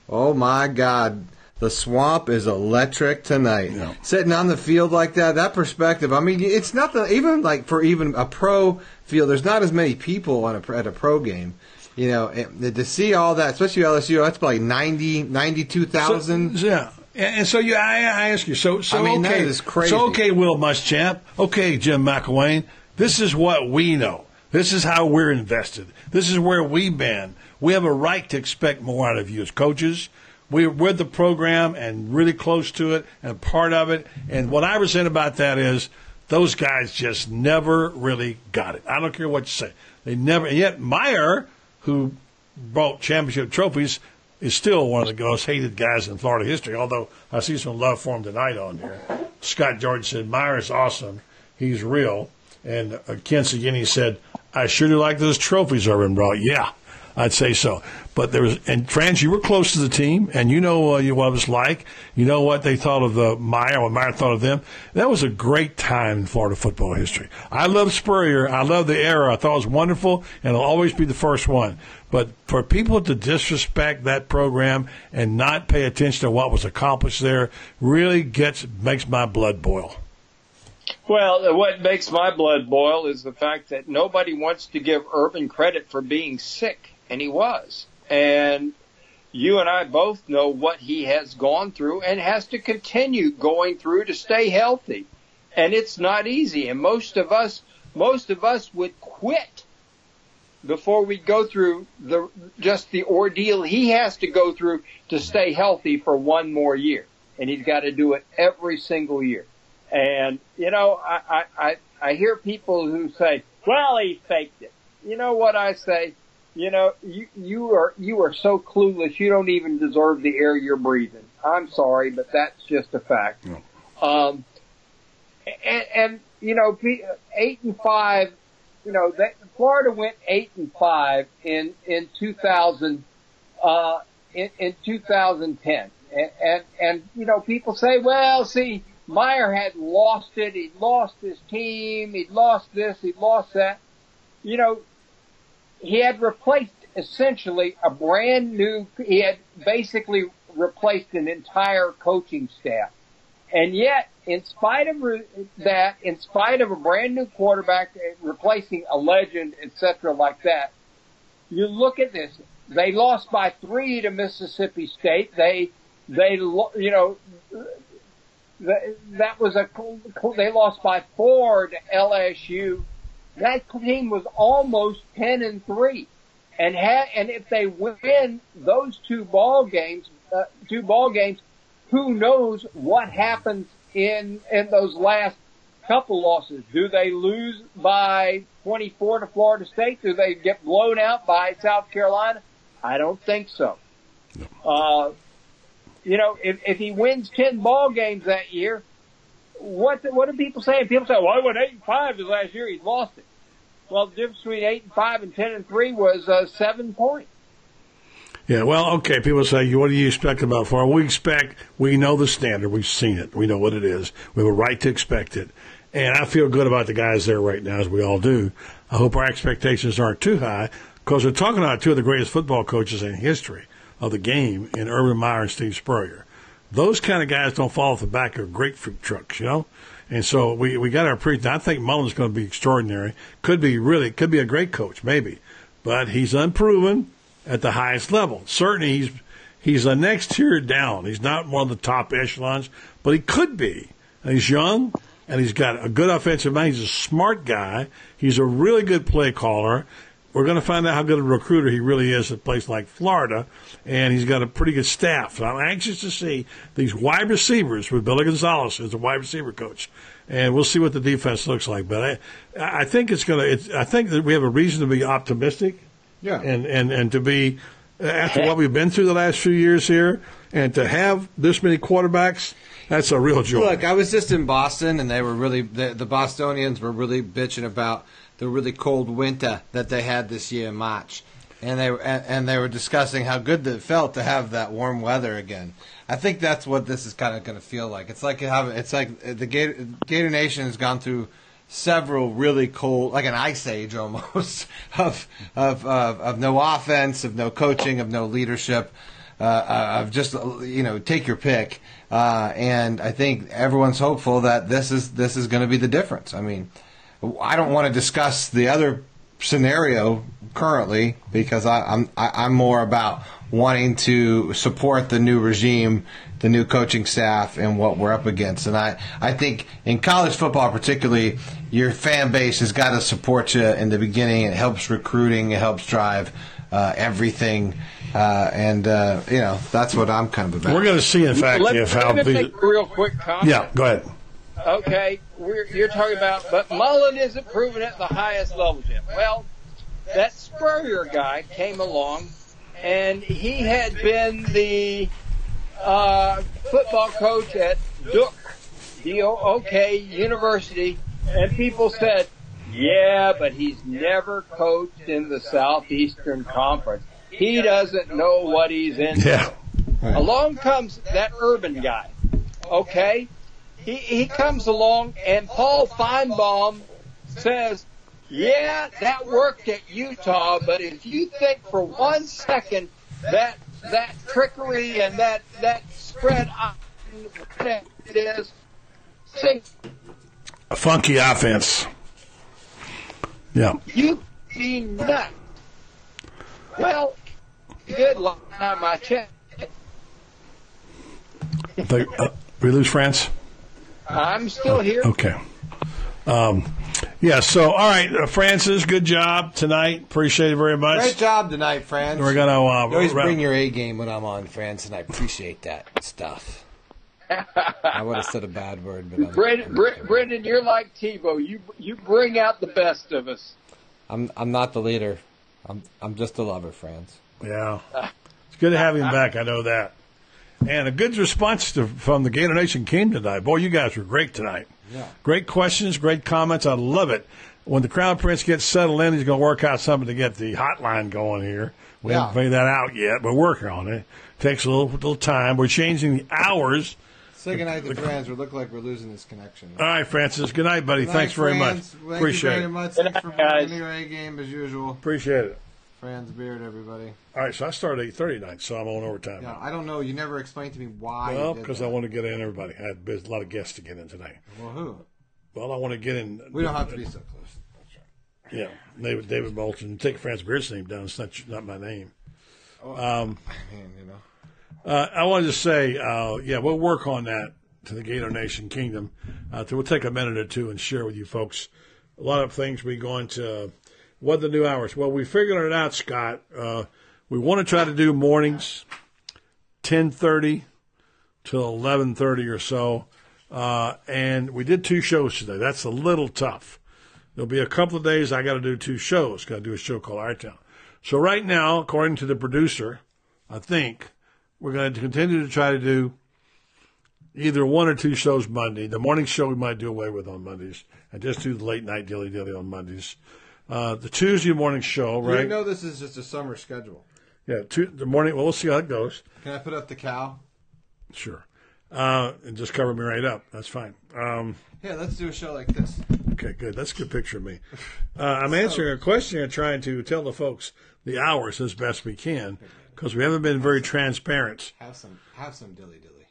"Oh my God, The swamp is electric tonight. Sitting on the field like that, that perspective. I mean, it's not the even like for even a pro field. There's not as many people on a, at a pro game. You know, it, to see all that, especially LSU, that's like 90, 92,000. So- yeah. And so you, I, I ask you, so so I mean, that okay, is crazy. so okay, Will Muschamp, okay, Jim McElwain, this is what we know. This is how we're invested. This is where we've been. We have a right to expect more out of you as coaches. We're with the program and really close to it and part of it. And what I resent about that is those guys just never really got it. I don't care what you say. They never. And yet Meyer, who brought championship trophies, is still one of the most hated guys in Florida history. Although I see some love for him tonight on here. Scott George said Meyer is awesome. He's real. And uh, Ken Segini said, "I sure do like those trophies Urban brought." Yeah, I'd say so. But there was, and Franz, you were close to the team, and you know uh, what it was like. You know what they thought of the Meyer, what Meyer thought of them. That was a great time in Florida football history. I love Spurrier. I love the era. I thought it was wonderful, and it'll always be the first one. But for people to disrespect that program and not pay attention to what was accomplished there really gets makes my blood boil. Well, what makes my blood boil is the fact that nobody wants to give Urban credit for being sick, and he was. And you and I both know what he has gone through and has to continue going through to stay healthy. And it's not easy. And most of us, most of us would quit before we go through the just the ordeal he has to go through to stay healthy for one more year. And he's got to do it every single year. And you know, I, I, I, I hear people who say, "Well, he faked it." You know what I say? You know, you you are you are so clueless. You don't even deserve the air you're breathing. I'm sorry, but that's just a fact. Um, and, and you know, eight and five. You know, that Florida went eight and five in in 2000 uh, in, in 2010, and, and and you know, people say, well, see, Meyer had lost it. He'd lost his team. He'd lost this. He'd lost that. You know, he had replaced essentially a brand new. He had basically replaced an entire coaching staff, and yet, in spite of re- that, in spite of a brand new quarterback uh, replacing a legend, etc., like that, you look at this. They lost by three to Mississippi State. They, they, you know, that, that was a they lost by four to LSU. That team was almost ten and three, and had and if they win those two ball games, uh, two ball games, who knows what happens in in those last couple losses? Do they lose by twenty four to Florida State? Do they get blown out by South Carolina? I don't think so. Uh, you know, if, if he wins 10 ball games that year, what, what do people say? People say, well, he went 8 and 5 this last year, he lost it. Well, the difference between 8 and 5 and 10 and 3 was, uh, 7 points. Yeah, well, okay. People say, what do you expect about Florida? We expect, we know the standard. We've seen it. We know what it is. We have a right to expect it. And I feel good about the guys there right now, as we all do. I hope our expectations aren't too high because we're talking about two of the greatest football coaches in history of the game in Urban Meyer and Steve Spurrier. Those kind of guys don't fall off the back of grapefruit trucks, you know? And so we, we got our pre. I think Mullen's going to be extraordinary. Could be really, could be a great coach, maybe. But he's unproven at the highest level. Certainly he's, he's a next tier down. He's not one of the top echelons, but he could be. And he's young and he's got a good offensive mind. He's a smart guy. He's a really good play caller. We're going to find out how good a recruiter he really is at a place like Florida, and he's got a pretty good staff. So I'm anxious to see these wide receivers with Billy Gonzales as a wide receiver coach, and we'll see what the defense looks like. But I, I think it's going to. I think that we have a reason to be optimistic, Yeah. and and and to be after what we've been through the last few years here, and to have this many quarterbacks. That's a real joy. Look, I was just in Boston, and they were really the, the Bostonians were really bitching about the really cold winter that they had this year in March, and they and, they were discussing how good it felt to have that warm weather again. I think that's what this is kind of going to feel like. It's like it's like the Gator, Gator Nation has gone through several really cold, like an ice age almost of of of, of no offense, of no coaching, of no leadership. uh, uh, of just uh, you know take your pick. Uh, and I think everyone's hopeful that this is this is going to be the difference. I mean, I don't want to discuss the other scenario currently because I, I'm I, I'm more about wanting to support the new regime, the new coaching staff, and what we're up against. And I I think in college football particularly, your fan base has got to support you in the beginning. It helps recruiting. It helps drive uh, everything. Uh, and uh, you know that's what I'm kind of about. We're going to see, in fact, Let, if how me the- make a real quick comment. yeah. Go ahead. Okay, we're, you're talking about, but Mullen isn't proven at the highest levels yet. Well, that Spurrier guy came along, and he had been the uh, football coach at Duke, D-O-O-K University, and people said, yeah, but he's never coached in the Southeastern Conference. He doesn't know what he's in. Yeah. Along comes that urban guy. Okay? He, he comes along and Paul Finebaum says, yeah, that worked at Utah, but if you think for one second that, that trickery and that, that spread, it is, see, A funky offense. Yeah. you be nuts. Well, good luck on my check. They, uh, we lose Franz. I'm still here. Okay. Um, yeah. So, all right, uh, Francis, good job tonight. Appreciate it very much. Great job tonight, Franz. We're gonna, uh, you always wrap- bring your A game when I'm on, Franz, and I appreciate that stuff. I would have said a bad word, but I'm, Brendan, Brendan, Brendan, you're like Tebow. You you bring out the best of us. I'm I'm not the leader. I'm I'm just a lover, Franz. Yeah. It's good to have him back. I know that. And a good response to, from the Gator Nation came tonight. Boy, you guys were great tonight. Yeah. Great questions, great comments. I love it. When the Crown Prince gets settled in, he's going to work out something to get the hotline going here. We Yeah. haven't figured that out yet. But we're working on it. Takes a little, little time. We're changing the hours. Say goodnight to Franz. We look like we're losing this connection. All right, Francis. Good night, buddy. Good Thanks night, very much. Thank Appreciate you very it. much. Good Thanks for night, guys. bringing your A game as usual. Appreciate it. Franz Beard, everybody. All right, so I started at eight thirty tonight, so I'm on overtime. Yeah, I don't know. You never explained to me why. well, because. I want to get in everybody. I had a lot of guests to get in tonight. Well, who? Well, I want to get in. We don't have to be so close. Yeah, David, David Moulton. Take Franz Beard's name down. It's not not my name. Um, Man, you know. uh, I wanted to say, uh, yeah, we'll work on that to the Gator Nation Kingdom. Uh, so we'll take a minute or two and share with you folks a lot of things. We going to what the new hours? Well, we figured it out, Scott. Uh, we want to try to do mornings, ten thirty till eleven thirty or so. Uh, and we did two shows today. That's a little tough. There'll be a couple of days I got to do two shows. Got to do a show called Our Town. So right now, according to the producer, I think we're going to continue to try to do either one or two shows Monday. The morning show we might do away with on Mondays and just do the late night dilly dilly on Mondays. Uh, the Tuesday morning show, right? You know this is just a summer schedule. Yeah, two, the morning. Well, we'll see how it goes. Can I put up the cow? Sure. Uh, and just cover me right up. That's fine. Um, Yeah, let's do a show like this. Okay, good. That's a good picture of me. Uh, I'm answering a question and trying to tell the folks the hours as best we can because we haven't been very transparent. Have some, have some dilly dilly.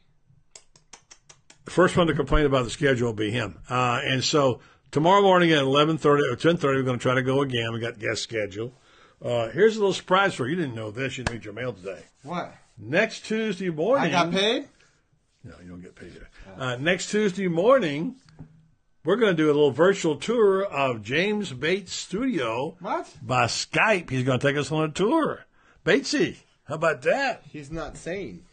The first one to complain about the schedule will be him. Uh, and so tomorrow morning at 11:30 or 10:30, we're going to try to go again. We got guest schedule. Uh, here's a little surprise for you. You didn't know this. You didn't read your mail today. What? Next Tuesday morning. I got paid. No, you don't get paid yet. Uh, next Tuesday morning, we're going to do a little virtual tour of James Bates' studio. What? By Skype. He's going to take us on a tour. Batesy, how about that? He's not sane.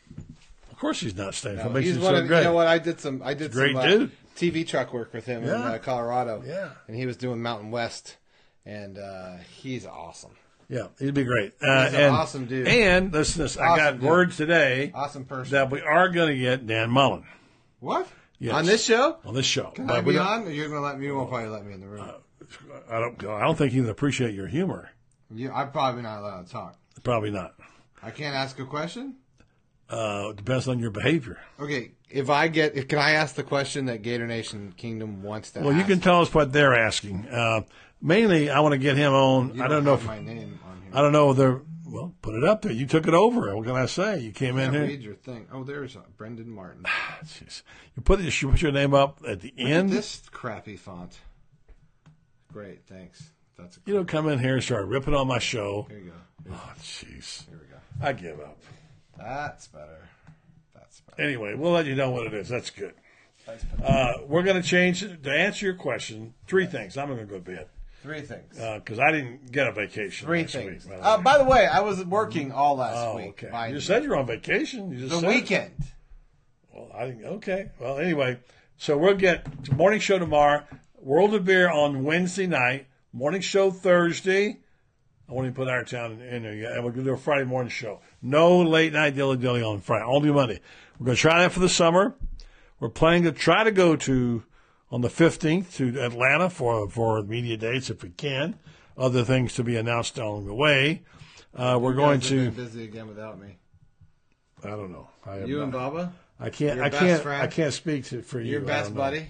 Of course he's not staying. No, he's one so of, great? you know what? I did some. I did Great some uh, dude. TV truck work with him in uh, Colorado. Yeah. and he was doing Mountain West, and uh, he's awesome. Yeah, he'd be great. Uh, He's an and, awesome dude. And listen, to this, I got dude. word today Awesome person. that we are going to get Dan Mullen What? Yes. On this show? on this show. Can I be don't- on? Or you're gonna let me? You won't probably let me in the room. I don't. I don't think he'd appreciate your humor. you, I'm probably not allowed to talk. Probably not. I can't ask a question. Uh, depends on your behavior. Okay, if I get, if, can I ask the question that Gator Nation Kingdom wants to? Well, you can tell us what they're asking. Uh, mainly, I want to get him on. You I don't know if my name on here. I don't know. There, Well, put it up there. You took it over. What can I say? You came in here. read your thing. Oh, there's uh, Brendan Martin. Jeez. You put this, you put your name up at the Look at end. this crappy font. Great, thanks. That's a You don't come in here and start ripping on my show. Here you go. Oh, jeez. Here we go. I give up. That's better. That's better. Anyway, we'll let you know what it is. That's good. Uh, we're going to change to answer your question. Three things. I'm going to go to bed Three things. because I didn't get a vacation. Three things. Week. Uh, by the way, I was working all last oh, week. okay. You you. said you're on vacation. You just the said it. weekend. Well, I didn't. Okay. Well, anyway, so we'll get morning show tomorrow. World of Beer on Wednesday night. Morning show Thursday. I won't even put our town in there yet. And we're going to do a Friday morning show. No late night dilly dilly on Friday. Only Monday. We're going to try that for the summer. We're planning to try to go to on the 15th to Atlanta for for media dates if we can. Other things to be announced along the way. Uh, we're going to. busy again without me. I don't know. I You and not- Baba. I can't. I can't. friend? I can't speak to for you. Your best buddy.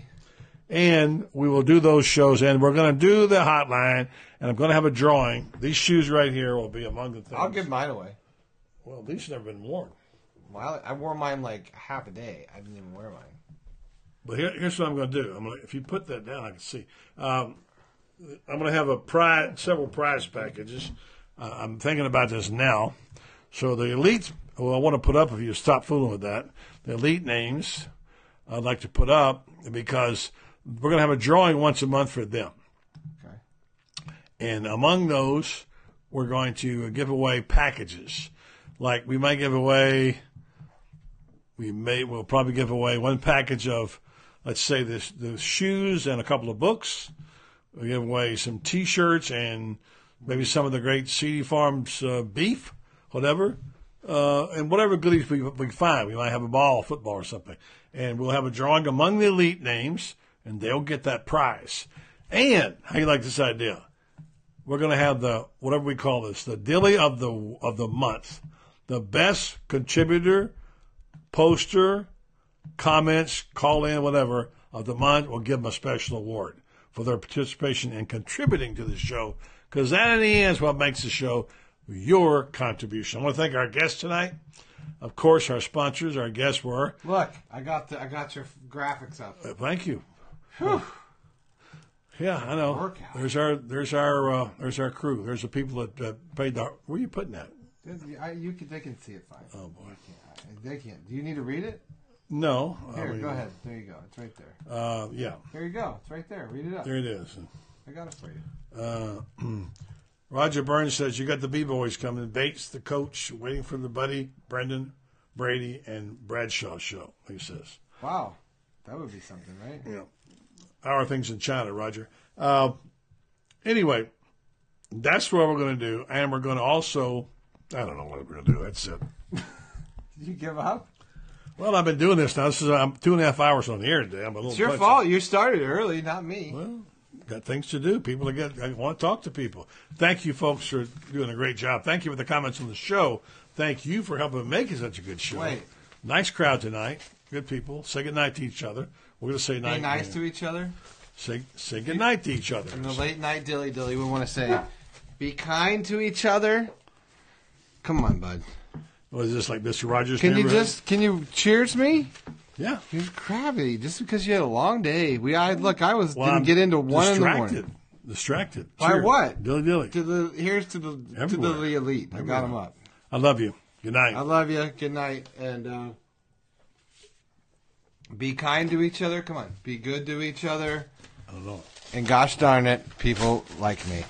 And we will do those shows, and we're going to do the hotline, and I'm going to have a drawing. These shoes right here will be among the things. I'll give mine away. Well, these have never been worn. Well, I wore mine like half a day. I didn't even wear mine. But here, here's what I'm going to do. I'm to, if you put that down, I can see. Um, I'm going to have a prize, several prize packages. Uh, I'm thinking about this now. So the elite, well, I want to put up if you stop fooling with that. The elite names I'd like to put up because we're going to have a drawing once a month for them. Okay. And among those, we're going to give away packages. Like we might give away, we may, we'll probably give away one package of, let's say this, the shoes and a couple of books. We'll give away some t-shirts and maybe some of the great CD Farms uh, beef, whatever. Uh, and whatever goodies we, we find. We might have a ball, football or something. And we'll have a drawing among the elite names and they'll get that prize. And how you like this idea? We're going to have the whatever we call this, the dilly of the of the month, the best contributor, poster, comments, call in, whatever of the month. We'll give them a special award for their participation and contributing to the show, because that in the end is what makes the show your contribution. I want to thank our guests tonight. Of course, our sponsors, our guests were. Look, I got the I got your graphics up. Uh, thank you. Whew. Yeah, I know. Workout. There's our there's our uh, there's our crew. There's the people that uh, paid the. Where are you putting that? I, you can, they can see it fine. Oh boy, They can't. Do you need to read it? no. Here, go ahead. There you go. It's right there. Uh, yeah, Here you go. It's right there. Read it up. there it is. I got it for you. Uh, Roger Burns says you got the B boys coming. Bates, the coach, waiting for the buddy Brendan, Brady, and Bradshaw show. He says. Wow, that would be something, right? Yeah. How are things in China, Roger? Uh, anyway, that's what we're going to do, and we're going to also. I don't know what we're going to do. That's it. Did you give up? Well, I've been doing this now. This is I'm two and a half hours on the air today. I'm a little. It's your fault. You started early, not me. Well, got things to do. People to get. I want to talk to people. Thank you, folks, for doing a great job. Thank you for the comments on the show. Thank you for helping make it such a good show. Wait. Nice crowd tonight. Good people. Say good night to each other. We're going to say Be night. nice to each other. Say say good night to each other. In the late night dilly dilly, we want to say, be kind to each other. Come on, bud. What is this like, Mister Rogers? Can you just can you cheers me? Yeah. You're crabby just because you had a long day. We I look. I was Well, didn't I'm get into one in the distracted. morning. Distracted. By what? Dilly dilly. To the here's to the Everywhere. to the elite. I got them up. I love you. Good night. I love you. Good night, and uh, be kind to each other. Come on, be good to each other. I don't know. And gosh darn it, people like me.